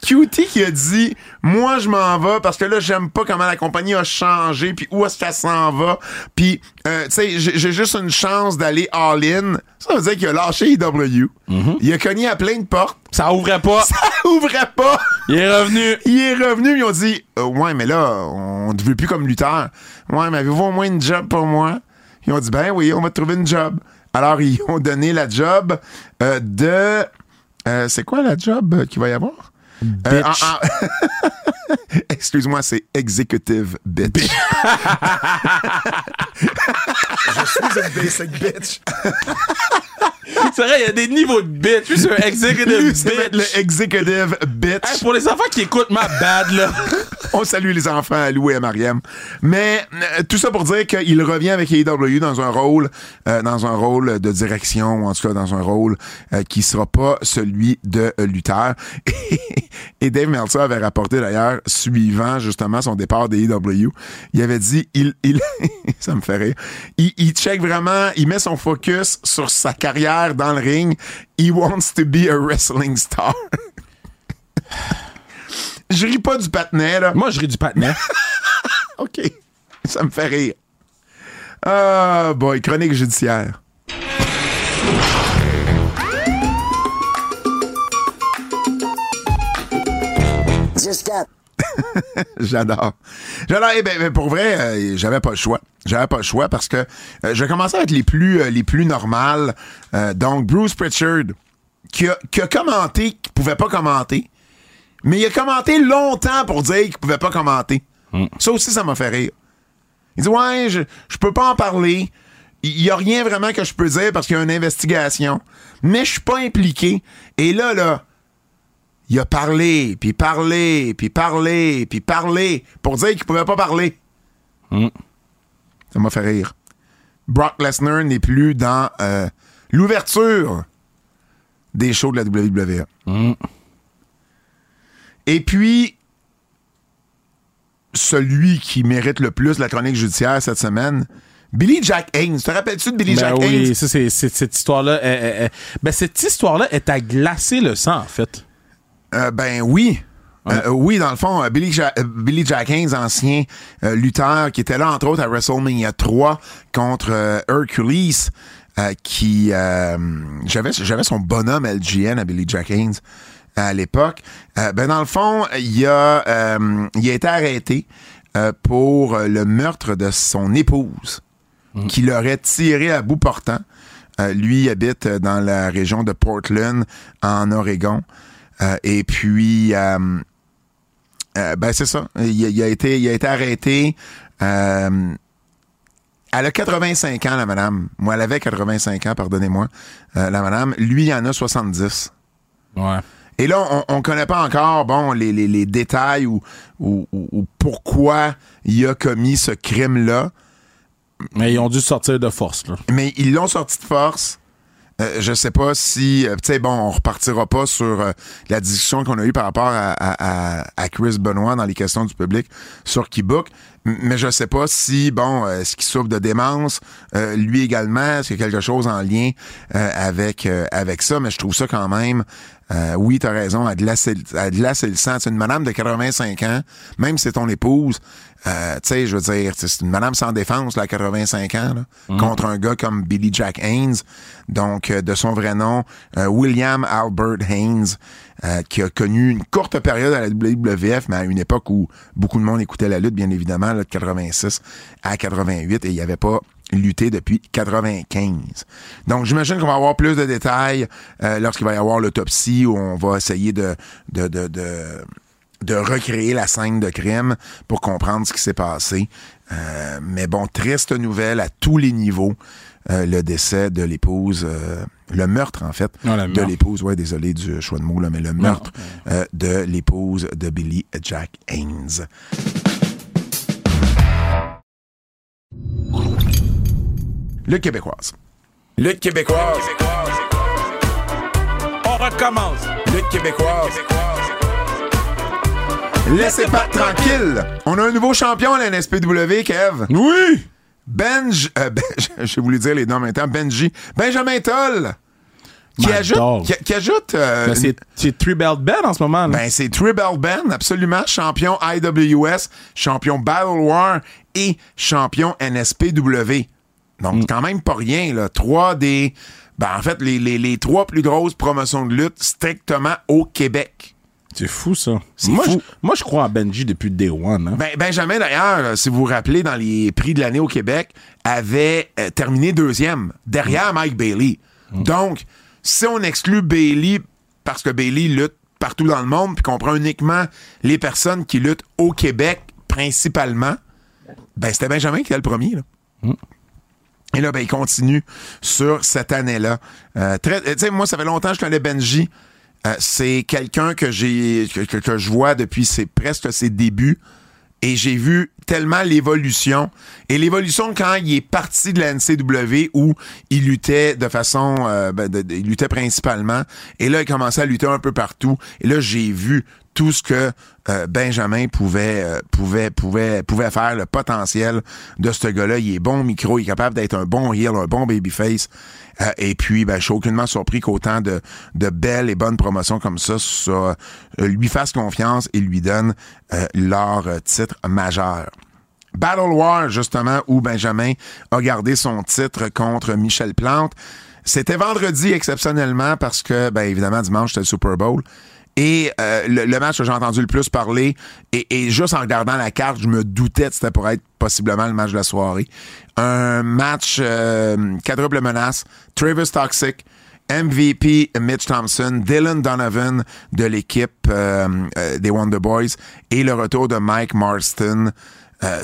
QT qui a dit Moi, je m'en vais parce que là, j'aime pas comment la compagnie a changé, puis où est-ce qu'elle s'en va. Puis, euh, tu sais, j'ai juste une chance d'aller all-in. Ça veut dire qu'il a lâché EW. Mm-hmm. Il a cogné à plein de portes. Ça ouvrait pas, Ça ouvrait pas. il est revenu. Il est revenu, ils ont dit Euh, Ouais, mais là, on ne veut plus comme lutteur. Ouais, mais avez-vous au moins une job pour moi? Ils ont dit Ben oui, on va te trouver une job. Alors, ils ont donné la job euh, de. euh, c'est quoi la job euh, qu'il va y avoir? Euh, Excuse-moi, c'est executive bitch. Je suis une basic bitch. C'est vrai, il y a des niveaux de bitch. Lui, c'est un executive bitch. le executive bitch. Hey, pour les enfants qui écoutent ma bad, là. On salue les enfants à Lou et à Mariam. Mais euh, tout ça pour dire qu'il revient avec AEW dans un rôle, euh, dans un rôle de direction, ou en tout cas dans un rôle euh, qui sera pas celui de euh, lutteur. Et, Dave Meltzer avait rapporté d'ailleurs, suivant justement son départ des AEW, il avait dit, il, il ça me fait rire, il, il check vraiment, il met son focus sur sa carrière dans le ring. He wants to be a wrestling star. Je ris pas du patinet, là. Moi, je ris du patinet. OK. Ça me fait rire. Ah, boy, chronique judiciaire. Just got J'adore. J'adore. Eh ben, pour vrai, euh, j'avais pas le choix. J'avais pas le choix parce que euh, je commencer avec les plus, euh, les plus normales. Donc, Bruce Pritchard, qui a, qui a commenté, qui pouvait pas commenter, mais il a commenté longtemps pour dire qu'il pouvait pas commenter. Ça aussi, ça m'a fait rire. Il dit Ouais, je, je peux pas en parler. Il y a rien vraiment que je peux dire parce qu'il y a une investigation. Mais je suis pas impliqué. Et là, là, il a parlé, puis parlé, puis parlé, puis parlé pour dire qu'il pouvait pas parler. Ça m'a fait rire. Brock Lesnar n'est plus dans euh, l'ouverture des shows de la WWE. Et puis, celui qui mérite le plus la chronique judiciaire cette semaine, Billy Jack Haynes. Te rappelles-tu de Billy Ben Jack oui, Haynes? c'est- cette histoire-là. elle- elle- ben, cette histoire-là est à glacer le sang, en fait. Euh, ben oui. Euh, oui, dans le fond, euh, Billy, Ja- Billy Jack Haynes, ancien euh, lutteur, qui était là, entre autres, à WrestleMania 3 contre euh, Hercules, qui... J'avais son bonhomme LGN à Billy Jack Haynes à l'époque. Ben dans le fond, il a, il a été arrêté pour le meurtre de son épouse, qui l'aurait tiré à bout portant. Lui il habite dans la région de Portland, en Oregon. Euh, et puis, euh, euh, ben c'est ça. Il, a- il a été, il a été arrêté. Elle a 85 ans, la madame. Moi, elle avait 85 ans, pardonnez-moi, euh, la madame. Lui, il en a 70. Ouais. Et là, on, on connaît pas encore, bon, les, les- les détails ou, ou- ou- ou pourquoi il a commis ce crime-là. Mais ils ont dû sortir de force, là. Mais ils l'ont sorti de force. Euh, je sais pas si, euh, tu sais, bon, on repartira pas sur euh, la discussion qu'on a eue par rapport à, à- à- Chris Benoit dans les questions du public sur Keybook, mais je sais pas si, bon, euh, est-ce qu'il souffre de démence, lui également, est-ce qu'il y a quelque chose en lien avec avec ça, mais je trouve ça quand même, euh, oui, t'as raison, à glacer, à glacer le sang. C'est une madame de 85 ans, même si c'est ton épouse, euh, tu sais, je veux dire, c'est une madame sans défense, là, à 85 ans, là, contre un gars comme Billy Jack Haynes, donc euh, de son vrai nom, euh, William Albert Haynes, euh, qui a connu une courte période à la WWF, mais à une époque où beaucoup de monde écoutait la lutte, bien évidemment, là, de 86 à 88, et il n'y avait pas lutté depuis 95. Donc, j'imagine qu'on va avoir plus de détails euh, lorsqu'il va y avoir l'autopsie, où on va essayer de, de, de, de de recréer la scène de crime pour comprendre ce qui s'est passé. Euh, mais bon, triste nouvelle à tous les niveaux. euh, le décès de l'épouse, euh, le meurtre en fait, Non, de l'épouse, ouais, désolé du choix de mots, là, mais le meurtre euh, de l'épouse de Billy Jack Haynes. Le québécoise. Le québécoise. On recommence. Le québécoise. Laissez pas tranquille. On a un nouveau champion à la NSPW, Kev. Oui! Benj, euh, Ben- j'ai voulu dire les noms temps. Benji, Benjamin Toll, qui ajoute, qui, qui ajoute, euh, Ben, c'est, c'est Belt Ben en ce moment, là. ben, c'est Tribal Ben, absolument, champion IWS, champion Battle War et champion NSPW. Donc, quand même pas rien, là. Trois des, ben, en fait, les, les, les trois plus grosses promotions de lutte strictement au Québec. C'est fou, ça. Moi, fou. Je, moi, je crois en Benji depuis Day One. Hein. Ben, Benjamin, d'ailleurs, euh, si vous vous rappelez, dans les prix de l'année au Québec, avait euh, terminé deuxième, derrière Mike Bailey. Donc, si on exclut Bailey, parce que Bailey lutte partout dans le monde, puis qu'on prend uniquement les personnes qui luttent au Québec, principalement, ben, c'était Benjamin qui était le premier, là. Et là, ben, il continue sur cette année-là. Euh, très, sais, moi, ça fait longtemps que je connais Benji. Euh, c'est quelqu'un que j'ai que, je vois depuis ses, presque ses débuts. Et j'ai vu tellement l'évolution. Et l'évolution quand il est parti de la NCW où il luttait de façon... euh, ben, il luttait principalement. Et là, il commençait à lutter un peu partout. Et là, j'ai vu tout ce que euh, Benjamin pouvait, euh, pouvait, pouvait, pouvait faire, le potentiel de ce gars-là. Il est bon micro, il est capable d'être un bon heel, un bon babyface. Euh, et puis, ben, je suis aucunement surpris qu'autant de, de belles et bonnes promotions comme ça, ça euh, lui fasse confiance et lui donne leur titre majeur. Battle War, justement, où Benjamin a gardé son titre contre Michel Plante. C'était vendredi exceptionnellement parce que, ben évidemment, dimanche, c'était le Super Bowl. Et euh, le, le match que j'ai entendu le plus parler, et, juste en regardant la carte, je me doutais que c'était pour être possiblement le match de la soirée. Un match euh, quadruple menace, Travis Toxic, MVP Mitch Thompson, Dylan Donovan de l'équipe euh, euh, des Wonder Boys et le retour de Mike Marston.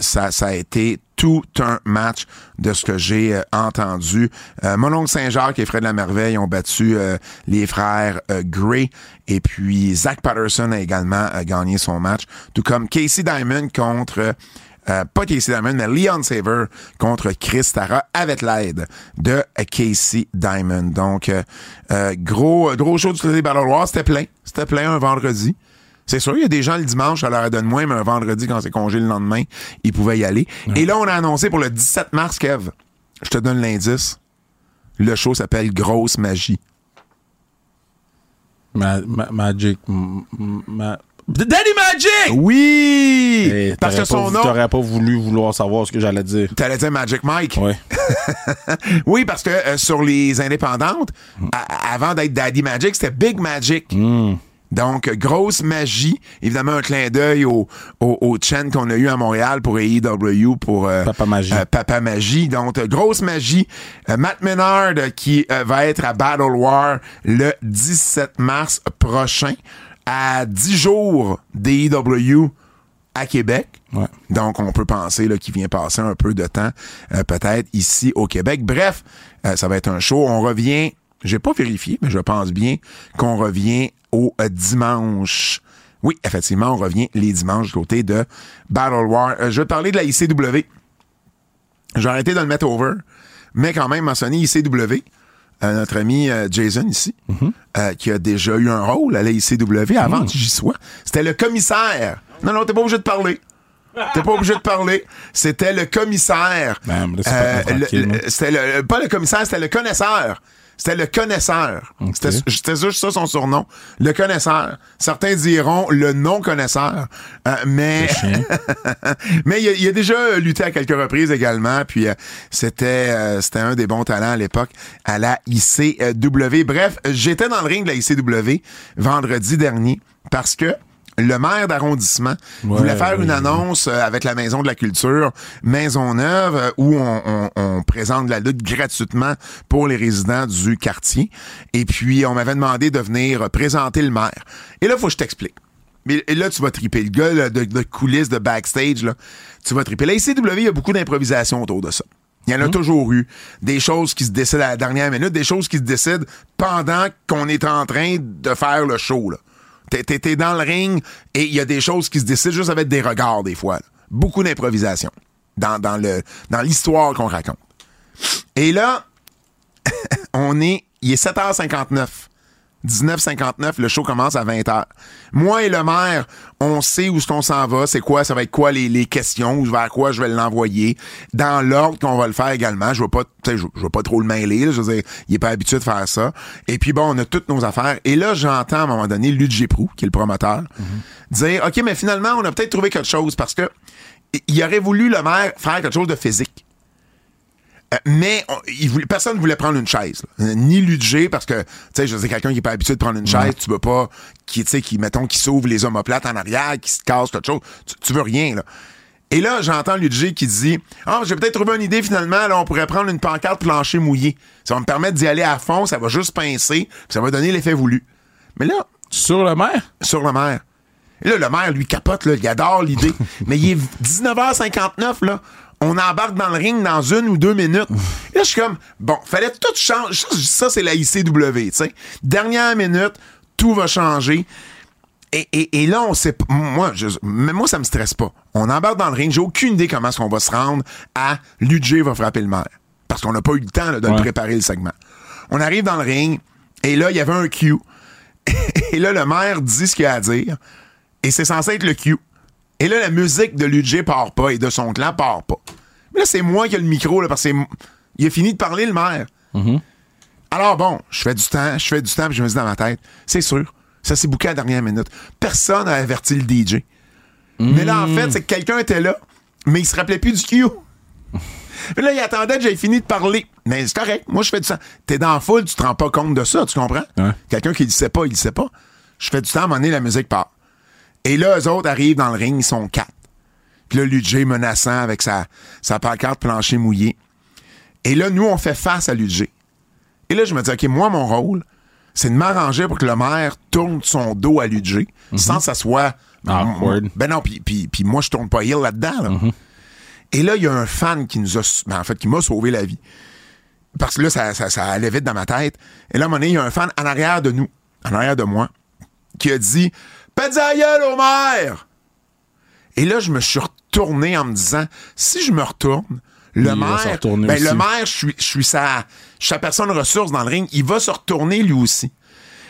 Ça, ça a été tout un match de ce que j'ai euh, entendu. Euh, mon oncle Saint-Jacques et Fred la Merveille ont battu euh, les frères euh, Gray et puis Zach Patterson a également gagné son match, tout comme Casey Diamond contre pas Casey Diamond, mais Leon Saver contre Chris Tara avec l'aide de Casey Diamond. Donc, gros, gros show du côté Battle Wars. C'était plein. C'était plein un vendredi. C'est sûr, il y a des gens le dimanche, à l'heure de moins, mais un vendredi, quand c'est congé le lendemain, ils pouvaient y aller. Et là, on a annoncé pour le 17 mars, Kev, je te donne l'indice. Le show s'appelle Grosse Magie. Ma- ma- Magic. ma- Daddy Magic! Oui! Eh, Parce que son nom... T'aurais pas voulu vouloir savoir ce que j'allais dire. T'allais dire Magic Mike? Ouais. Oui, parce que euh, sur les indépendantes, à- avant d'être Daddy Magic, c'était Big Magic. Donc, grosse magie. Évidemment, un clin d'œil au, au, au chaîne qu'on a eu à Montréal pour AEW, pour euh, Papa Magie. euh, Papa Magie. Donc, grosse magie. Euh, Matt Menard qui euh, va être à Battle War le 17 mars prochain, à 10 jours d'AEW à Québec. Ouais. Donc, on peut penser là, qu'il vient passer un peu de temps, euh, peut-être ici au Québec. Bref, euh, ça va être un show. On revient, j'ai pas vérifié, mais je pense bien qu'on revient au euh, dimanche. Oui, effectivement, on revient les dimanches du côté de Battle War. Euh, je vais parler de la ICW. J'ai arrêté de le mettre over, mais quand même mentionner ICW. Euh, notre ami euh, Jason ici, euh, qui a déjà eu un rôle à la ICW avant que j'y sois. C'était le commissaire. Non, non, t'es pas obligé de parler. T'es pas obligé de parler. C'était le commissaire. Ben, le- moi. c'était le, pas le commissaire, c'était le connaisseur. C'était le connaisseur. C'était c'était juste ça son surnom. Le connaisseur. Certains diront le non-connaisseur. Euh, mais mais il a, il a déjà lutté à quelques reprises également. Puis euh, c'était euh, c'était un des bons talents à l'époque à la ICW. Bref, j'étais dans le ring de la ICW vendredi dernier parce que le maire d'arrondissement Ouais, voulait faire une annonce euh, avec la Maison de la Culture Maisonneuve euh, où on, on- on présente la lutte gratuitement pour les résidents du quartier. Et puis, on m'avait demandé de venir présenter le maire. Et là, faut que je t'explique. Mais là, tu vas triper. Le gars là, de, de coulisses, de backstage, là, tu vas triper. La ICW, il y a beaucoup d'improvisation autour de ça. Il y en a toujours eu. Des choses qui se décident à la dernière minute, des choses qui se décident pendant qu'on est en train de faire le show. Là. T'es, dans le ring et il y a des choses qui se décident juste avec des regards, des fois. Beaucoup d'improvisation dans, dans l'histoire qu'on raconte. Et là, on est, il est 7h59. 19h59, le show commence à 20h. Moi et le maire, on sait où est-ce qu'on s'en va, c'est quoi, ça va être quoi les, les questions, vers quoi je vais l'envoyer, dans l'ordre qu'on va le faire également. Je veux pas, tu sais, je, je veux pas trop le mêler, là, je veux dire, il est pas habitué de faire ça. Et puis bon, on a toutes nos affaires. Et là, j'entends à un moment donné Luigi Prou, qui est le promoteur, dire, OK, mais finalement, on a peut-être trouvé quelque chose parce que il aurait voulu le maire faire quelque chose de physique. Euh, mais on- il voulait, personne ne voulait prendre une chaise. là. Euh, Ni Ludger, parce que, tu sais, je dire, quelqu'un qui est pas habitué de prendre une chaise, tu veux pas, qui, tu sais, qui, mettons, qui s'ouvre les omoplates en arrière, qui se casse quelque chose. Tu, tu veux rien, là. Et là, j'entends Ludger qui dit Ah, j'ai peut-être trouvé une idée finalement, là, on pourrait prendre une pancarte plancher mouillé. Ça va me permettre d'y aller à fond, ça va juste pincer, puis ça va donner l'effet voulu. Mais là, Sur le maire? sur le maire. Et là, le maire, lui, capote, là, il adore l'idée. Mais il est 19h59, là. On embarque dans le ring dans une ou deux minutes. Et là, je suis comme, bon, fallait tout changer. Ça, ça, c'est la ICW, tu sais. Dernière minute, tout va changer. Et, et- et là, on sait pas. Moi, je, mais moi, ça me stresse pas. On embarque dans le ring. J'ai aucune idée comment est-ce qu'on va se rendre à Ludger va frapper le maire. Parce qu'on n'a pas eu le temps là, de Ouais. préparer le segment. On arrive dans le ring. Et là, il y avait un cue. Et là, le maire dit ce qu'il a à dire. Et c'est censé être le cue. Et là, la musique de Ludger part pas et de son clan part pas. Mais là, c'est moi qui ai le micro, là, parce qu'il a fini de parler, le maire. Alors bon, je fais du temps, je fais du temps, puis je me dis dans ma tête, c'est sûr, ça s'est bouqué à la dernière minute. Personne n'a averti le DJ. Mais là, en fait, c'est que quelqu'un était là, mais il se rappelait plus du cue. Puis là, il attendait que j'aie fini de parler. Mais c'est correct. Moi, je fais du sang. T'es dans la foule, tu te rends pas compte de ça, tu comprends? Ouais. Quelqu'un qui le sait pas, il le sait pas. Je fais du temps, à un moment donné, la musique part. Et là, eux autres arrivent dans le ring, ils sont quatre. Puis là, Ludger menaçant avec sa, sa pancarte plancher mouillé. Et là, nous, on fait face à Ludger. Et là, je me dis, OK, moi, mon rôle, c'est de m'arranger pour que le maire tourne son dos à Ludger sans que ça soit. Awkward. Ben non, puis, puis, puis moi, je tourne pas heel là-dedans. là. Et là, il y a un fan qui nous a. ben, en fait, qui m'a sauvé la vie. Parce que là, ça, ça, ça allait vite dans ma tête. Et là, à un moment donné, il y a un fan en arrière de nous, en arrière de moi, qui a dit Gueule au maire! Et là, je me suis retourné en me disant si je me retourne, le Il maire, ben, le maire, je suis, je suis sa, je suis sa personne ressource dans le ring, il va se retourner lui aussi.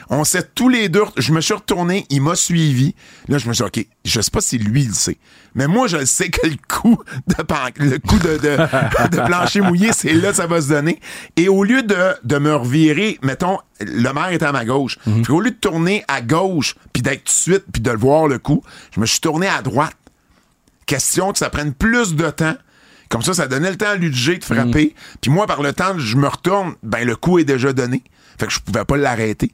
On s'est tous les deux, je me suis retourné, il m'a suivi. Là, je me suis dit, OK, je sais pas si lui il le sait. Mais moi, je le sais que le coup de, pan- le coup de, de, de plancher mouillé, c'est là que ça va se donner. Et au lieu de, de me revirer, mettons, le maire était à ma gauche. Puis au lieu de tourner à gauche, puis d'être tout de suite, puis de le voir le coup, je me suis tourné à droite. Question que ça prenne plus de temps. Comme ça, ça donnait le temps à Ludger de frapper. Puis moi, par le temps que je me retourne, ben le coup est déjà donné. Fait que je pouvais pas l'arrêter.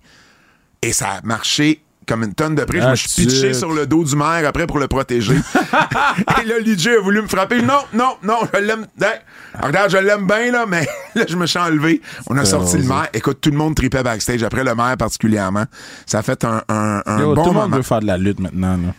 Et ça a marché comme une tonne de prix. Je me suis That's pitché it. sur le dos du maire après pour le protéger. Et là, Ludger a voulu me frapper. Non, non, non, je l'aime. Hey, regarde, je l'aime bien, là, mais là, je me suis enlevé. On a sorti le maire. Écoute, tout le monde tripait backstage, après le maire particulièrement. Ça a fait un, un, un Yo, bon tout le monde moment. veut faire de la lutte maintenant. Là.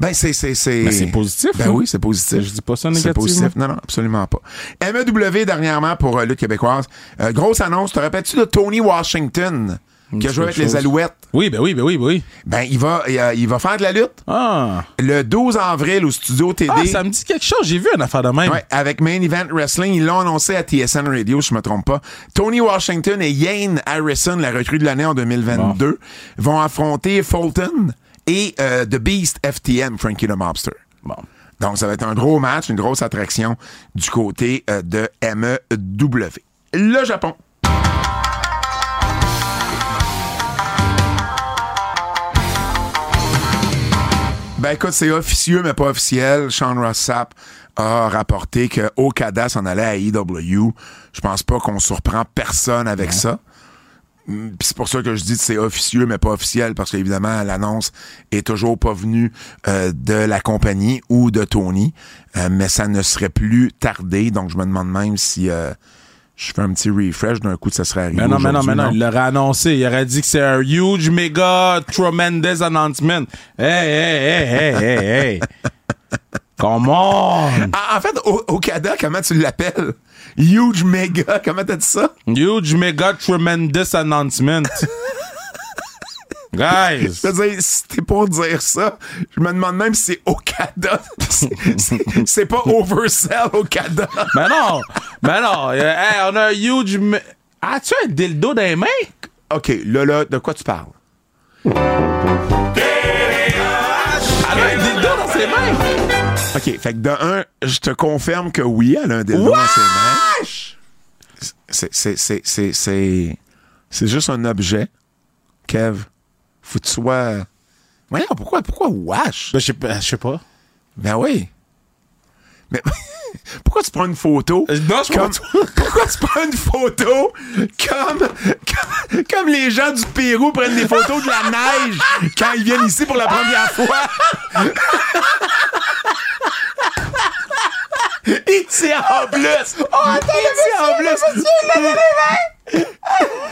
Ben, c'est, c'est, c'est. Mais c'est positif, Ben hein? oui, c'est positif. Je dis pas ça C'est négativement. positif. Non, non, absolument pas. MEW, dernièrement, pour euh, lutte québécoise. Euh, grosse annonce. Te rappelles-tu de Tony Washington, qui a joué avec les. Alouettes? Oui, ben oui, ben oui, ben oui. Ben, il va, il, euh, il va faire de la lutte. Ah. Le 12 avril au studio TD. ah, ça me dit quelque chose. J'ai vu une affaire de même. Ouais, avec Main Event Wrestling, ils l'ont annoncé à TSN Radio, si je me trompe pas. Tony Washington et Yane Harrison, la recrue de l'année en 2022, vont affronter Fulton et euh, The Beast FTM, Frankie the Mobster. Bon. Donc, ça va être un gros match, une grosse attraction du côté euh, de MEW. Le Japon. Ben écoute, c'est officieux, mais pas officiel. Sean Ross Sapp a rapporté que Okada s'en allait à EW. Je pense pas qu'on surprend personne avec ça. Mm, Puis c'est pour ça que je dis que c'est officieux, mais pas officiel, parce qu'évidemment, l'annonce est toujours pas venue euh, de la compagnie ou de Tony. Euh, mais ça ne serait plus tardé. Donc, je me demande même si euh, je fais un petit refresh d'un coup, ça serait arrivé. Mais non, mais non, mais aujourd'hui, non, il l'aurait annoncé. Il aurait dit que c'est un huge, méga, tremendous announcement. Hey, hey, hey, hey, hey, hey. Come on! Ah, en fait, Okada, comment tu l'appelles? Huge Mega, comment t'as dit ça? Huge, méga, tremendous announcement. Guys! Je veux dire, si t'es pour dire ça, je me demande même si c'est Okada. C'est- pas Oversell Okada. Mais non! Mais non! euh, hey, on a un huge. As-tu un dildo dans les mains? OK, là, là, de quoi tu parles? Elle a un dildo dans ses mains! OK, fait que de un, je te confirme que oui, elle a un dildo dans ses mains. C'est, c'est, c'est, c'est, c'est, c'est juste un objet, Kev. Faut que tu sois... Voyons, pourquoi, pourquoi wash? Ben, je sais pas. Je sais pas. Ben oui. Mais pourquoi tu prends une photo? Euh, non, je comme, prends Pourquoi tu prends une photo comme, comme, comme les gens du Pérou prennent des photos de la neige quand ils viennent ici pour la première fois? Il tient en plus! Il tient en plus!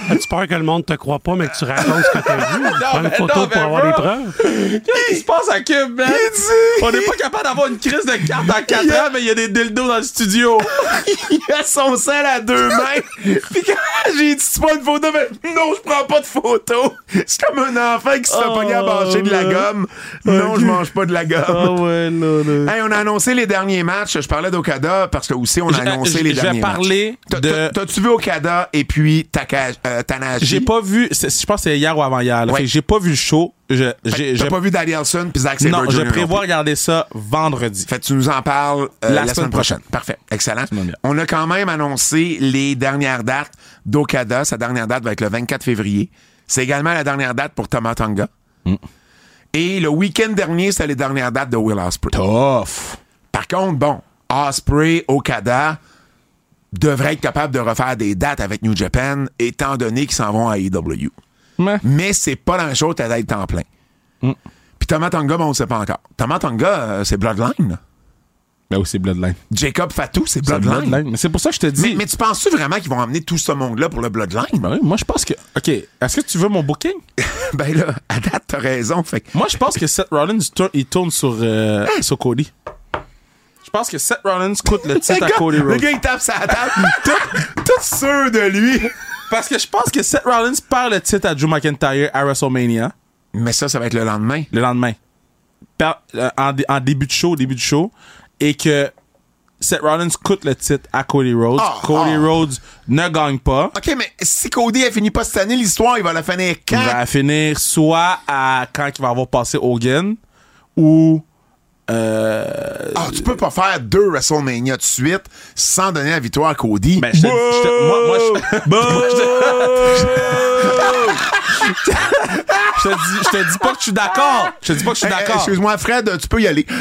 As-tu peur que le monde te croit pas, mais que tu racontes ce que t'as vu? Prends une photo non, pour avoir bro. des preuves. Qu'est-ce qui se passe à Cube, man? Il dit- On n'est pas capable d'avoir une crise de carte dans 4 ans, mais il y a des dildos dans le studio. Il a son sel à deux mains. Puis quand j'ai dit, tu prends une photo, mais non, je prends pas de photo. C'est comme un enfant qui se fait Oh, pogner à mâcher de la gomme. Non, je mange pas de la gomme. ouais, là, là. Hey, on a annoncé les derniers matchs. Je parlais d'Okada parce que aussi on a annoncé je- les je derniers vais parler matchs. de- T'as- T'as-tu vu Okada et puis Taka- euh, Tanahashi? J'ai pas vu, je pense que c'est hier ou avant-hier. Ouais. J'ai pas vu le show. Je, j'ai, pas vu Danielson puis Zack Sabre non, je prévois regarder ça vendredi. Fait que tu nous en parles euh, la, semaine prochaine. Parfait. Excellent. On a quand même annoncé les dernières dates d'Okada. Sa dernière date va être le 24 février. C'est également la dernière date pour Tama Tonga. Mm. Et le week-end dernier, c'était les dernières dates de Will Ospreay. Tough. Par contre, bon, Osprey, Okada devraient être capables de refaire des dates avec New Japan, étant donné qu'ils s'en vont à AEW. Ouais. mais c'est pas la même chose d'être temps plein. Mm. Puis Thomas Tonga, ben, on ne sait pas encore. Thomas Tonga, euh, c'est Bloodline. Ben oui, c'est Bloodline. Jacob Fatou, c'est Bloodline. Mais c'est pour ça que je te dis. Mais, mais tu penses-tu vraiment qu'ils vont emmener tout ce monde-là pour le Bloodline? Ben oui, moi, je pense que. OK, est-ce que tu veux mon booking? ben là, à date, t'as raison. Fait que- Moi, je pense que Seth Rollins, il tourne, sur, euh, sur Cody. Je pense que Seth Rollins coûte le le, titre à Cody le Rhodes. gars, il tape sa table, tout, tout sûr de lui. Parce que je pense que Seth Rollins perd le titre à Drew McIntyre à WrestleMania Mais ça, ça va être le lendemain. le lendemain. Euh, en, dé- en début de show, début de show. Et que Seth Rollins coûte le titre à Cody Rhodes. Ah, Cody ah. Rhodes ne gagne pas. OK, mais si Cody a fini pas cette année, l'histoire, il va la finir Il quand? va finir soit à quand il va avoir passé Hogan ou euh, Ah, tu peux pas faire deux WrestleMania de suite sans donner la victoire à Cody. Ben, je te, je te- moi, moi, je, moi, je te- je te dis, je te dis pas que je suis d'accord. Je te dis pas que je suis hey, d'accord. Excuse-moi, Fred, tu peux y aller.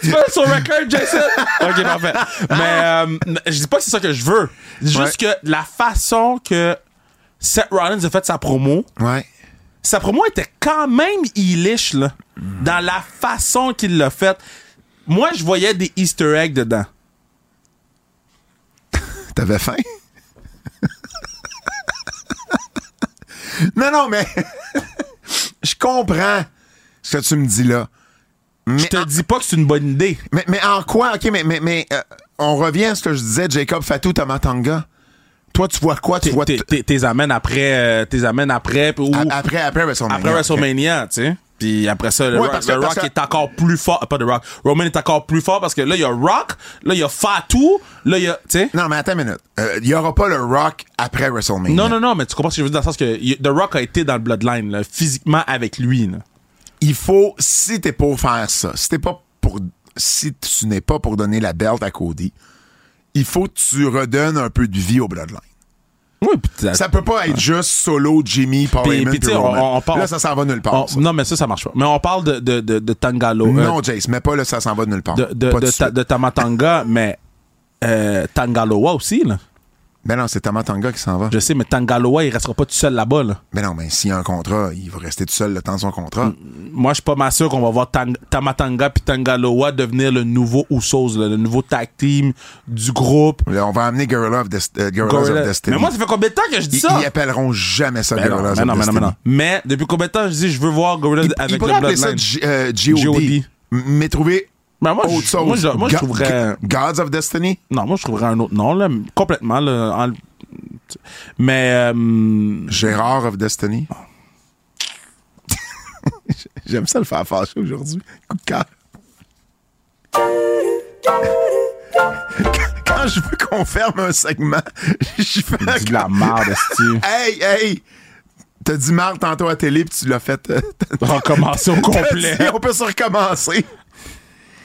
Peux sur record, Jason? Ok, parfait. Mais euh, je dis pas que c'est ça que je veux. Juste que la façon que Seth Rollins a fait sa promo, ouais. Sa promo était quand même illish, là. Dans la façon qu'il l'a faite. Moi, je voyais des Easter eggs dedans. T'avais faim? non, non, mais je comprends ce que tu me dis là. Mais, Je te en, dis pas que c'est une bonne idée. mais, mais en quoi? OK, mais, mais, mais euh, on revient à ce que je disais, Jacob Fatou, Tamatanga. Toi, tu vois quoi? Tu T'es- vois t'es- amènes après, euh, t'es amènes après, ou après, après WrestleMania. après WrestleMania, tu sais. Puis après ça, le Ouais, Rock, que- le Rock que- est encore plus fort. Pas de Rock. Roman est encore plus fort parce que là, il y a Rock, là, il y a Fatou, là, il y a. Non, mais attends une minute. Euh, Il y aura pas le Rock après WrestleMania. Non, non, non, mais tu comprends ce que je veux dire dans le sens que y- The Rock a été dans le Bloodline, là, physiquement avec lui. Là. il faut, si t'es pour faire ça, si t'es pas pour, si tu n'es pas pour donner la belt à Cody, il faut que tu redonnes un peu de vie au Bloodline. Oui, t'as- Ça peut pas être juste solo Jimmy, Paul Heyman, puis on- on parle- Là, ça s'en va nulle part. on- non, mais ça, ça marche pas. Mais on parle de, de, de, de Tangalo. euh, non, Jace, mais pas là, ça s'en va nulle part. de, de, ta- de Tamatanga, mais euh, Tangaloa aussi, là. Mais non, c'est Tamatanga qui s'en va. Je sais, mais Tangaloa, il restera pas tout seul là-bas, là. Mais non, mais s'il y a un contrat, il va rester tout seul le temps de son contrat. Moi, je suis pas mal sûr qu'on va voir Tang- Tamatanga puis Tangaloa devenir le nouveau Usos, le nouveau tag team du groupe. Là, on va amener Gorilla of, Dest- euh, of Destiny. Mais moi, ça fait combien de temps que je dis ils, ça? ils appelleront jamais ça Ben mais of non, mais non, Destiny. mais non. Mais depuis combien de temps je dis je veux voir Gorilla avec le ça Bloodline? G- euh, GOD. GOD. M- Mais trouver Ben, moi, autre je, chose. moi, je, moi, je Go- trouverais. Gods of Destiny? Non, moi, je trouverais un autre nom, là, complètement. Là, en- Mais. euh, Gérard of Destiny? J'aime ça le faire fâcher aujourd'hui. Coup de cœur. Quand je veux qu'on ferme un segment, je fais dis de la merde, Steve. Hey, hey! T'as dit marre tantôt à télé puis tu l'as fait. euh, Recommencer au complet. dit, on peut se recommencer.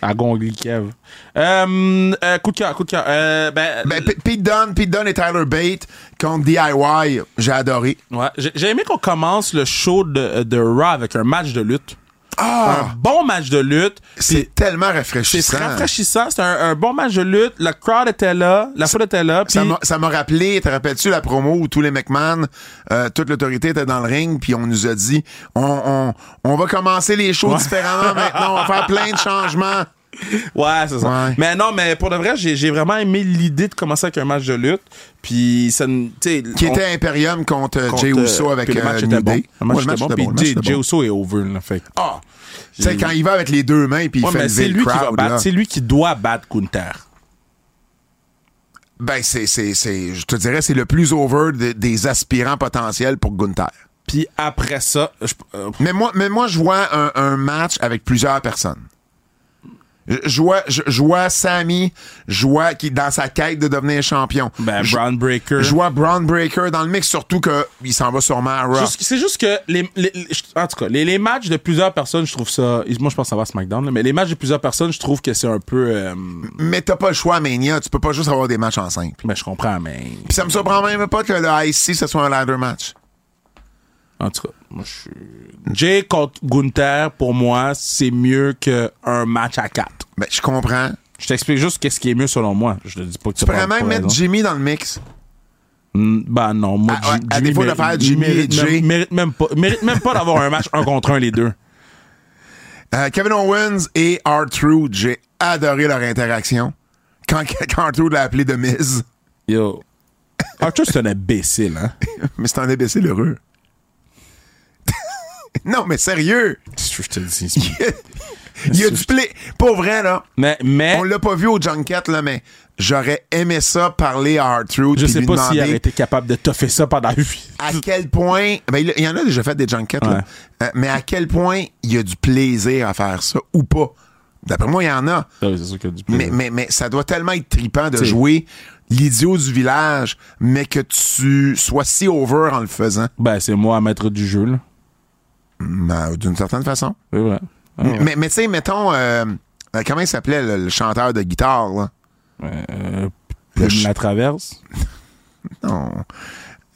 À Gongli Kev. Euh, euh, coup de cœur, coup de cœur. Euh, ben, Ben, Pete Dunne, Pete Dunne et Tyler Bate contre DIY, j'ai adoré. ouais, j'ai j'ai aimé qu'on commence le show de, de Raw avec un match de lutte. Ah! Un bon match de lutte. C'est tellement C'est rafraîchissant. rafraîchissant. C'était un, un bon match de lutte. Le crowd était là. La foule était là. Ça m'a- Ça m'a rappelé, te rappelles-tu la promo où tous les McMahon, euh, toute l'autorité était dans le ring, puis on nous a dit, on, on, on va commencer les shows Ouais. différemment maintenant, on va faire plein de changements. Ouais, c'est ça. Ouais. Mais non, mais pour de vrai, j'ai j'ai vraiment aimé l'idée de commencer avec un match de lutte. Puis ça, nous- tu sais, Qui on- était Imperium contre, euh, contre, Jay Uso euh, avec puis le euh, match New était bon. Day. Le match Ouais, était bon. était Puis bon, le match Jay, était Jay bon. Uso est over, là. Fait que- Ah! Tu sais, quand il va avec les deux mains puis il Ouais, fait mais lever c'est le lui qui va crowd, battre. là. C'est lui qui doit battre Gunther. Ben, c'est, c'est, c'est, je te dirais, c'est le plus over de- des aspirants potentiels pour Gunther. Puis après ça, je- euh, Mais moi, mais moi, je vois un, un match avec plusieurs personnes. Je, vois, je, je vois Sammy, je vois qui dans sa quête de devenir champion. ben, je, Brown Breaker. je vois Braun Breaker dans le mix, surtout que il s'en va sûrement à Raw. C'est juste que les, les- les- en tout cas les, les matchs de plusieurs personnes, je trouve ça. Moi, je pense que ça va à SmackDown, là, mais les matchs de plusieurs personnes, je trouve que c'est un peu. euh, Mais t'as pas le choix à Mania, tu peux pas juste avoir des matchs en simple. ben, je comprends, mais Puis ça me surprend même pas que le IC ce soit un ladder match. En tout cas, moi, je suis. Jay contre Gunther, pour moi, c'est mieux qu'un match à 4 Ben, je comprends. Je t'explique juste qu'est-ce qui est mieux selon moi. Je te dis pas que Tu pourrais même mettre Jimmy dans le mix. Mm, Ben non, moi, À- à- Ji- à Jimmy défaut de mérite- faire Jimmy mérite, et Jay. même, mérite même pas, mérite même pas d'avoir un match un contre un les deux. Euh, Kevin Owens et R-Truth, j'ai adoré leur interaction. Quand, quand R-Truth l'a appelé de Miz. Yo. Arthur, c'est un imbécile, hein? Mais c'est un imbécile heureux. non, mais sérieux. Je te le dis. Il y a du play. Pour vrai, là. Mais, mais On l'a pas vu au Junket, là, mais j'aurais aimé ça parler à R-Truth. je puis sais lui pas s'il aurait été capable de toffer ça pendant 8 à quel point. Ben, il il y en a déjà fait des Junkets, là. Ouais. Euh, mais à quel point il y a du plaisir à faire ça ou pas? D'après moi, il y en a. c'est sûr qu'il y a du Mais, mais, mais ça doit tellement être trippant de T'sais. jouer l'idiot du village, mais que tu sois si over en le faisant. Ben, c'est moi, maître du jeu, là. Ben, D'une certaine façon. C'est vrai. Ah, ouais. Mais, mais tu sais, mettons, euh, euh, comment il s'appelait le, le chanteur de guitare, là? Euh, Le Plume ch- la traverse. Non.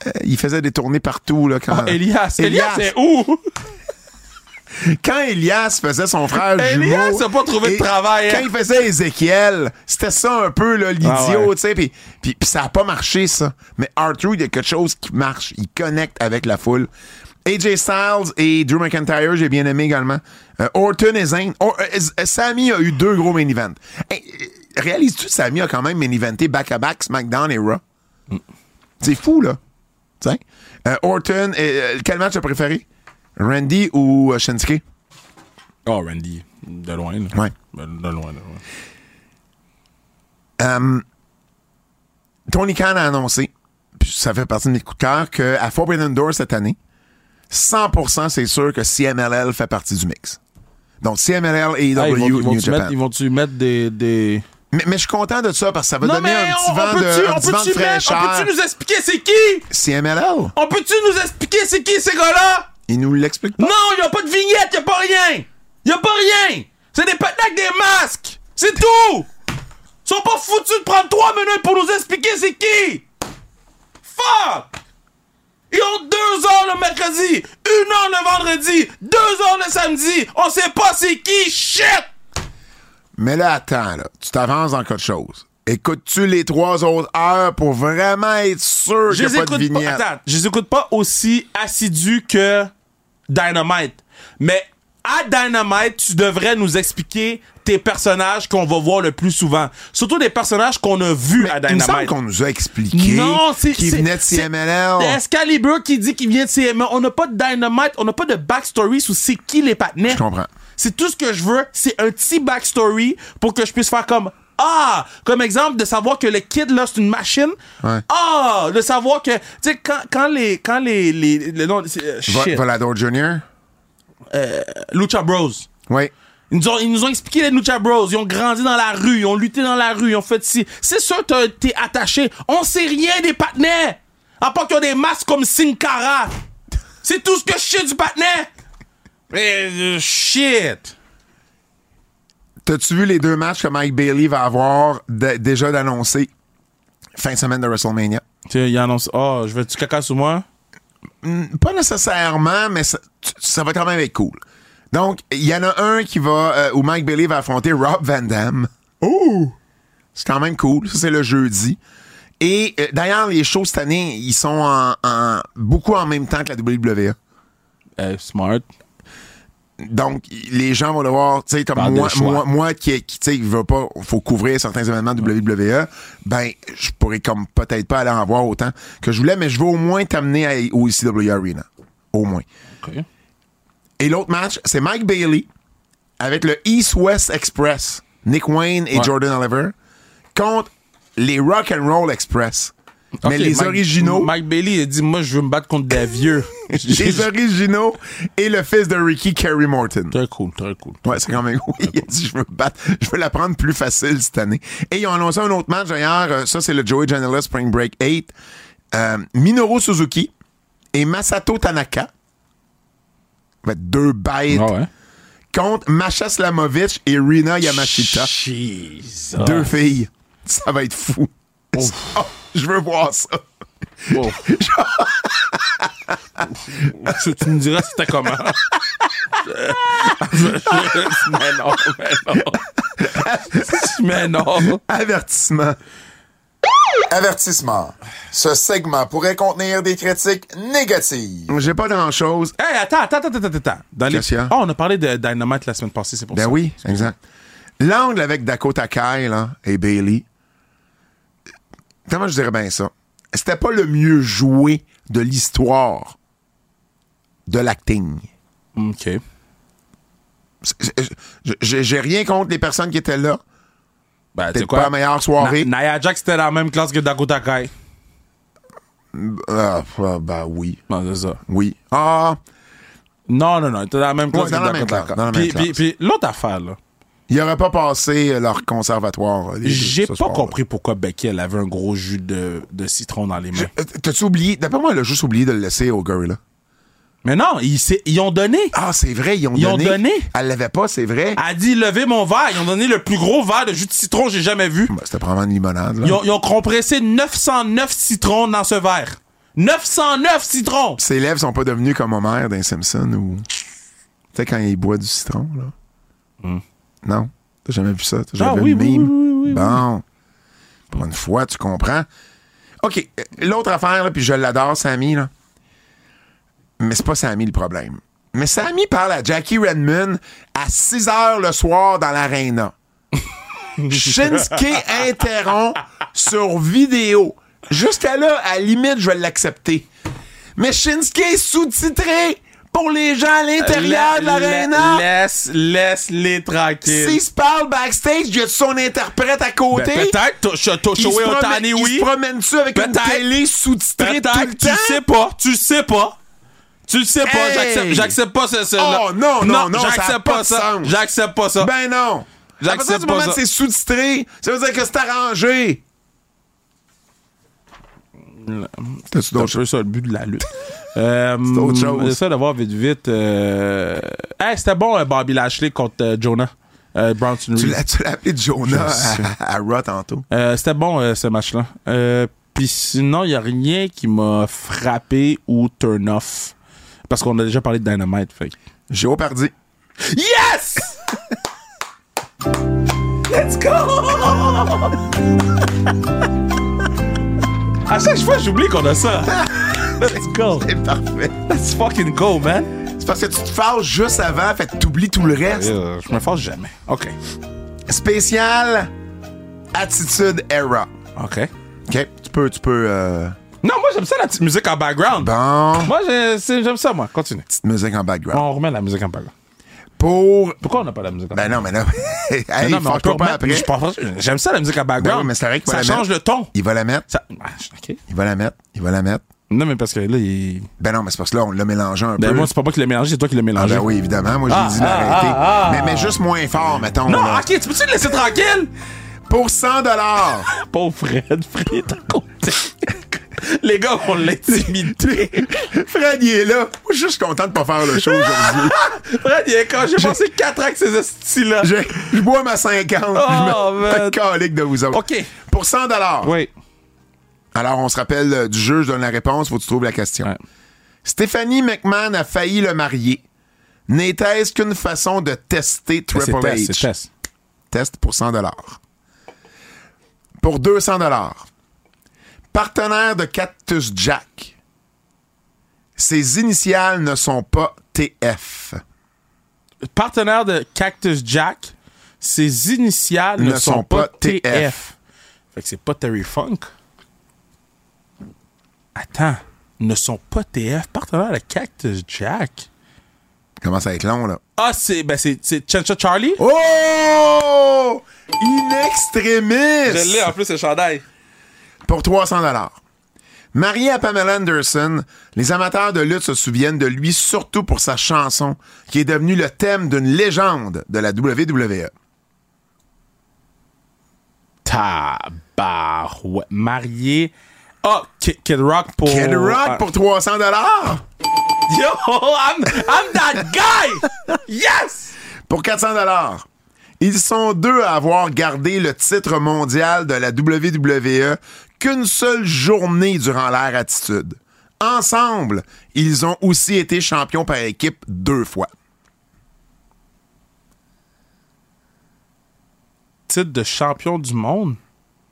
Euh, il faisait des tournées partout, là. Quand, Ah, Elias. Elias, Elias. c'est où? quand Elias faisait son frère Elias jumeau... a pas trouvé de travail, hein. Quand il faisait Ézéchiel, c'était ça un peu, là, l'idiot, Ah ouais. tu sais, puis ça a pas marché, ça. Mais Arthur, il y a quelque chose qui marche. Il connecte avec la foule. AJ Styles et Drew McIntyre, j'ai bien aimé également. Euh, Orton et Zayn. Or- euh, euh, Sammy a eu deux gros main events. Hey, euh, Réalises-tu, Sammy a quand même main eventé back-à-back SmackDown et Raw? C'est fou, là. Euh, Orton, quel match as préféré? Randy ou Shinsuke? Oh, Randy. De loin, là. Ouais. De, de loin, de loin. Euh, Tony Khan a annoncé, puis ça fait partie de mes coups de cœur, qu'à Forbidden Door cette année, 100% c'est sûr que CMLL fait partie du mix. Donc CMLL et Ah, ils vont- ils vont-tu New Japan. mettre, ils vont-tu mettre des. des... Mais, mais je suis content de ça parce que ça va Non, donner un petit on, vent on de, peut-tu, un on petit vent de peut-tu mettre- fraîcheur. on peut-tu nous expliquer c'est qui? CMLL, On peut-tu nous expliquer c'est qui ces gars-là? il nous l'explique pas. Non, y a pas de vignette, y a pas rien! Y a pas rien! C'est des patins avec des masques! C'est tout! Ils sont pas foutus de prendre trois minutes pour nous expliquer c'est qui! Fuck! Ils ont deux heures le mercredi, une heure le vendredi, deux heures le samedi! On sait pas c'est qui! Shit! Mais là, attends, là, tu t'avances dans quelque chose. Écoutes-tu les trois autres heures pour vraiment être sûr qu'il n'y a pas de pas, vignette? attends, je les écoute pas aussi assidus que Dynamite. Mais à Dynamite, tu devrais nous expliquer tes personnages qu'on va voir le plus souvent. Surtout des personnages qu'on a vus à Il me semble Dynamite. qu'on nous a expliqué Non, c'est- venait de CMLL. Excalibur qui dit qu'il vient de CMLL. On n'a pas de Dynamite, on n'a pas de backstory sur c'est qui les partenaires. Je comprends. C'est tout ce que je veux, c'est un petit backstory pour que je puisse faire comme ah, comme exemple de savoir que le kid là c'est une machine. Ouais. Ah, de savoir que tu sais quand, quand les quand les les, les non, euh, shit. Volador Jr.? Lucha Bros. Oui. Ils nous, ont, ils nous ont expliqué les Lucha Bros. Ils ont grandi dans la rue. Ils ont lutté dans la rue. Ils ont fait ci. C'est sûr que t'es attaché. On sait rien des partenaires. À part qu'ils ont des masques comme Sin Cara. C'est tout ce que je sais du partenaire. Mais euh, shit. T'as-tu vu les deux matchs que Mike Bailey va avoir de- déjà d'annoncer fin de semaine de WrestleMania? Tu il annonce. Oh, je vais tu caca sur moi? Pas nécessairement, mais ça, ça va quand même être cool. Donc, il y en a un qui va, euh, où Mike Bailey va affronter Rob Van Dam. Oh! C'est quand même cool. Ça, c'est le jeudi. Et euh, d'ailleurs, les shows cette année, ils sont en, en- beaucoup en même temps que la WWE. Eh, smart. Donc, les gens vont devoir, tu sais, comme Par moi, moi, moi qui, qui tu sais, veut pas, faut couvrir certains événements de WWE, ben, je pourrais comme peut-être pas aller en voir autant que je voulais, mais je veux au moins t'amener à- au ECW Arena. Au moins. OK. Et l'autre match, c'est Mike Bailey avec le East-West Express, Nick Wayne et Ouais. Jordan Oliver, contre les Rock and Roll Express. Mais les Mike- originaux, Mike Bailey a dit Moi, je veux me battre contre des vieux. les originaux et le fils de Ricky, Kerry Morton. Très cool, très cool. Ouais, c'est quand même. Oui, il a dit je veux me battre. Je veux la prendre plus facile cette année. Et ils ont annoncé un autre match d'ailleurs. euh, Ça, c'est le Joey Janela Spring Break 8. Euh, Minoru Suzuki et Masato Tanaka. Être deux bêtes Ah ouais. contre Masha Slamovich et Rina Yamashita. Jesus. Deux filles. Ça va être fou. Oh, je veux voir ça. Wow. tu me diras c'était comment. mais non, mais non. mais non. Avertissement. Avertissement. Ce segment pourrait contenir des critiques négatives. J'ai pas grand-chose. Hey, attends, attends, attends, attends, attends. Dans les... Qu'est-ce qu'il y a? Oh, on a parlé de Dynamite la semaine passée, c'est pour Ben ça. oui, exact. L'angle avec Dakota Kai là, et Bailey, comment je dirais bien ça? C'était pas le mieux joué de l'histoire de l'acting. OK. J'ai rien contre les personnes qui étaient là. Ben, pas la meilleure soirée. Na- Nia Jax était dans la même classe que Dakota Kai. Ah, ah, ben oui, Non, c'est ça. oui. Ah, Non, non, non, était dans la même classe Ouais, que Dakota classe, Kai. dans la Puis, même puis, classe. puis l'autre affaire, là. ils auraient pas passé leur conservatoire. J'ai pas compris pourquoi Becky, elle avait un gros jus de, de citron dans les mains. Euh, T'as-tu oublié? D'après moi, elle a juste oublié de le laisser au gorilla. Mais non, ils, ont donné. Ah, c'est vrai, ils ont Ils ont donné. donné? Elle l'avait pas, c'est vrai. Elle a dit levez mon verre. Ils ont donné le plus gros verre de jus de citron que j'ai jamais vu. Ben, C'était probablement une limonade. Là. Ils ont, ils ont compressé 909 citrons dans ce verre. 909 citrons! Ses lèvres sont pas devenues comme Homer d'un Simpson ou. Tu sais, quand il boit du citron, là. Non? T'as jamais vu ça? T'as jamais Hmm. Ah vu oui, le oui, oui, oui, oui, Bon. Pour une fois, tu comprends. OK. euh, L'autre affaire, là, puis je l'adore, Sammy, là. Mais c'est pas Sammy le problème. Mais Sammy parle à Jackie Redmond à 6 heures le soir dans l'aréna. Shinsuke interrompt sur vidéo. Jusqu'à là, à la limite, je vais l'accepter. Mais Shinsuke est sous-titré pour les gens à l'intérieur de La- l'aréna. la- Laisse, laisse les tranquilles. S'il se parle backstage, y a son interprète à côté? Ben, peut-être, to- to- to- il se il oui. promène-tu avec une télé sous-titrée tout le tu temps? le sais pas, tu sais pas. Tu le sais pas, Hey! j'accepte, j'accepte pas ça. Oh, non, non, non, a j'accepte pas ça. J'accepte pas ça. Ben non. J'accepte pas moment ça. que c'est sous-titré, ça veut dire que c'est arrangé. C'est un peu ça le but de la lutte. euh, autre chose. J'essaie de voir vite vite. Euh... Hey, c'était bon euh, Bobby Lashley contre euh, Jonah. Euh, Tu l'as, tu l'as appelé Jonah à, à Raw tantôt? Euh, c'était bon euh, ce match-là. Euh, Puis sinon, il n'y a rien qui m'a frappé ou turn off. Parce qu'on a déjà parlé de Dynamite. Fait. que- Géo Pardy. Yes! Let's go! À chaque fois, j'oublie qu'on a ça. Let's go. C'est parfait. Let's fucking go, man. C'est parce que tu te fâches juste avant, fait que t'oublies tout le reste. Euh, je me force jamais. OK. Spécial Attitude Era. OK. OK? Tu peux, tu peux... euh, Non, moi, j'aime ça, la petite musique en background. Bon, Moi, j'aime ça, moi. Continue. petite musique en background. On remet la musique en background. Pour... Pourquoi on n'a pas la musique en Ben background? non, mais là... hey, non, mais on pas après. J'aime ça, la musique en background. Ben oui, mais c'est vrai qu'il Ça change mettre. le ton. Il va la mettre. Ça... Ah, OK. Il va la mettre. Il va la mettre. Non, mais parce que là, il... Ben non, mais c'est parce que là, on l'a mélangé un Ben peu. moi, c'est pas moi qui l'ai mélangé, c'est toi qui l'as Ah mélangé. ben oui, évidemment. Moi, j'ai Ah, dit ah, d'arrêter. ah, ah. mais, mais juste moins fort, mettons. Non, là. OK, tu peux-tu le laisser tranquille? Pour 100 dollars. Pauvre Fred, Fred à côté. Les gars vont l'intimider. Fred, il est là. Moi, je suis juste content de pas faire le show aujourd'hui. Fred, il est quand j'ai passé 4 ans avec ces styles-là. Je, je bois ma 50. Oh, je me calique de vous autres. OK. Pour 100 dollars. Oui. Alors, on se rappelle euh, du jeu, je donne la réponse, faut que tu trouves la question. Ouais. Stéphanie McMahon a failli le marier. N'était-ce qu'une façon de tester Triple test, H? c'est test. Test pour 100 dollars. Pour 200 dollars. Partenaire de Cactus Jack. Ses initiales ne sont pas TF. Partenaire de Cactus Jack, ses initiales ne, sont, pas TF. Fait que c'est pas Terry Funk. Attends, ne sont pas TF. Partenaire de Cactus Jack. Commence à être long, là? Ah, c'est ben c'est c'est Chencha Charlie? Oh! In extremis! en plus le chandail. Pour 300 dollars. Marié à Pamela Anderson, les amateurs de lutte se souviennent de lui surtout pour sa chanson qui est devenue le thème d'une légende de la. WWE. Tabarouette. Marié. Ah, Kid, Kid Rock pour. Kid Rock pour 300 dollars? Yo, I'm, I'm that guy! Yes! Pour 400 dollars. Ils sont deux à avoir gardé le titre mondial de la WWE qu'une seule journée durant l'ère Attitude. Ensemble, ils ont aussi été champions par équipe deux fois. Titre de champion du monde?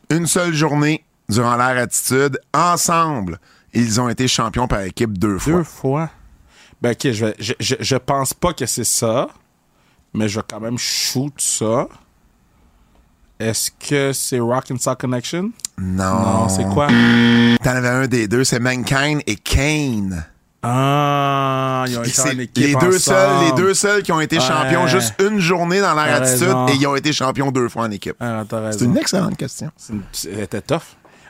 Une seule journée, durant l'ère attitude. Ensemble, ils ont été champions par équipe deux fois. Deux fois? Ben, ok, je, vais, je, je, je pense pas que c'est ça, mais je vais quand même shoot ça. Est-ce que c'est Rock and Soul Connection? Non. Non, c'est quoi? T'en avais un des deux, c'est Mankind et Kane. Ah, ils ont été en équipe les deux ensemble. seuls, les deux seuls qui ont été Ouais. champions juste une journée dans leur attitude raison. et ils ont été champions deux fois en équipe. Ah. C'est une excellente question. Une- Elle était tough.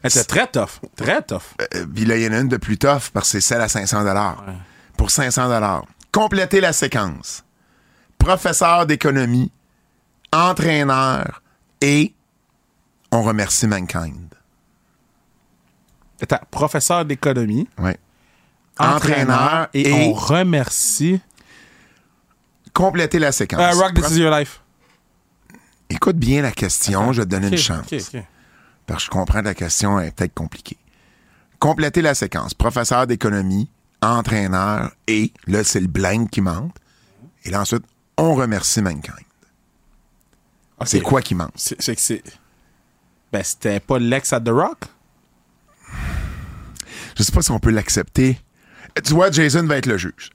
Elle était très tough. Très tough. Euh, Puis là, il y en a une de plus tough parce que c'est celle à 500 Pour 500 Complétez la séquence. Professeur d'économie, entraîneur et on remercie Mankind. Attends, professeur d'économie, Ouais. entraîneur, et, on remercie. complétez la séquence. Euh, Rock, this is your life. Écoute bien la question, je vais te donner une chance. Parce que je comprends que la question est peut-être compliquée. Complétez la séquence. Professeur d'économie, entraîneur et, là, c'est le blind qui manque. Et là, ensuite, on remercie Mankind. C'est quoi qui manque? C'est que c'est. Ben, c'était pas l'ex à The Rock? Je sais pas si on peut l'accepter. Tu vois, Jason va être le juge.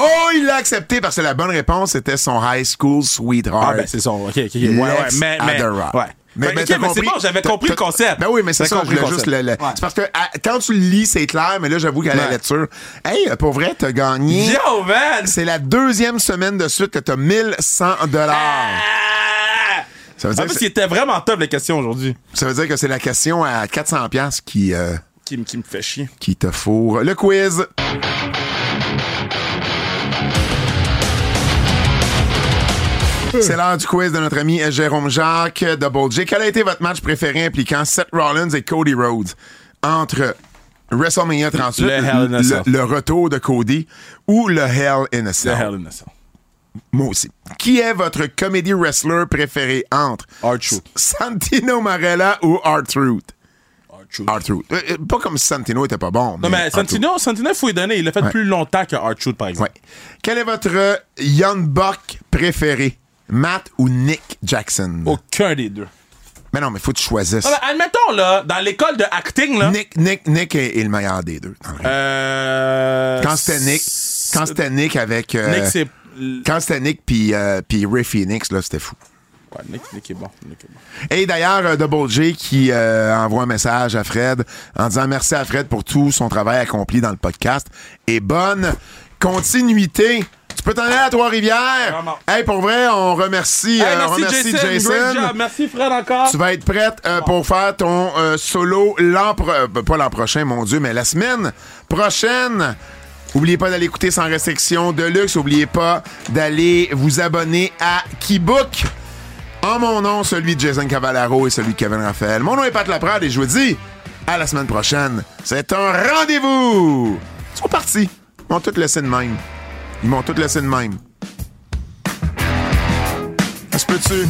Oh, il l'a accepté parce que la bonne réponse était son high school sweetheart. Ah, ben, c'est son. Ok, ok, ok. Ouais, ouais. Mais, mais. The Rock. Ouais. Mais, Fait- mais ok, t'as compris- bon, j'avais compris le concept. Ben oui, mais c'est ça, je voulais juste le. concept. le- Ouais. C'est parce que à- quand tu le lis, c'est clair, mais là, j'avoue qu'à la lecture. Hey, pour vrai, t'as gagné. Yo, man! C'est la deuxième semaine de suite que t'as 1100 dollars. Ah! Ça veut En dire que plus, c'est- il était vraiment top, les questions aujourd'hui. ça veut dire que c'est la question à 400 pièces qui euh, Qui, me- qui me fait chier. qui te fourre. Le quiz. C'est l'heure du quiz de notre ami Jérôme Jacques, Double J. Quel a été votre match préféré impliquant Seth Rollins et Cody Rhodes entre WrestleMania 38, Le Hell in a Cell. le, le retour de Cody, ou le Hell in a Cell? hell in a cell. Moi aussi. Qui est votre comedy wrestler préféré entre R-Truth. Santino Marella ou R-Truth? R-Truth. R-Truth. Euh, euh, Pas comme si Santino était pas bon. Non, mais R-Truth. Santino, Santino, il faut lui donner. Il l'a fait plus longtemps que R-Truth, par exemple. Ouais. Quel est votre euh, Young Buck préféré? Matt ou Nick Jackson? Aucun des deux. Mais non, mais faut que tu choisisses. Non, mais admettons, là, dans l'école de acting, là. Nick, Nick, Nick est, est le meilleur des deux. dans le ring. Euh. quand c'était Nick, quand c'était Nick avec. euh, Nick, c'est. quand c'était Nick puis euh, puis Ray Phoenix, là, c'était fou. Ouais, Nick, Nick est bon. Nick est bon. Et d'ailleurs, euh, Double J qui euh, envoie un message à Fred en disant merci à Fred pour tout son travail accompli dans le podcast et bonne continuité. Tu peux t'en aller à Trois-Rivières? Hey, pour vrai, on remercie, Hey, euh, merci, remercie Jason. Jason. Great job. Merci, Fred, encore. Tu vas être prête euh, pour faire ton euh, solo l'an pro- pas l'an prochain, mon Dieu, mais la semaine prochaine. Oubliez pas d'aller écouter sans restriction de luxe. Oubliez pas d'aller vous abonner à Keybook. En mon nom, celui de Jason Cavallaro et celui de Kevin Raphaël. Mon nom est Pat Laprade et je vous dis à la semaine prochaine. C'est un rendez-vous. Ils sont partis. M'ont tout laissé de même. Ils m'ont tout laissé de même. Ça se peut-tu?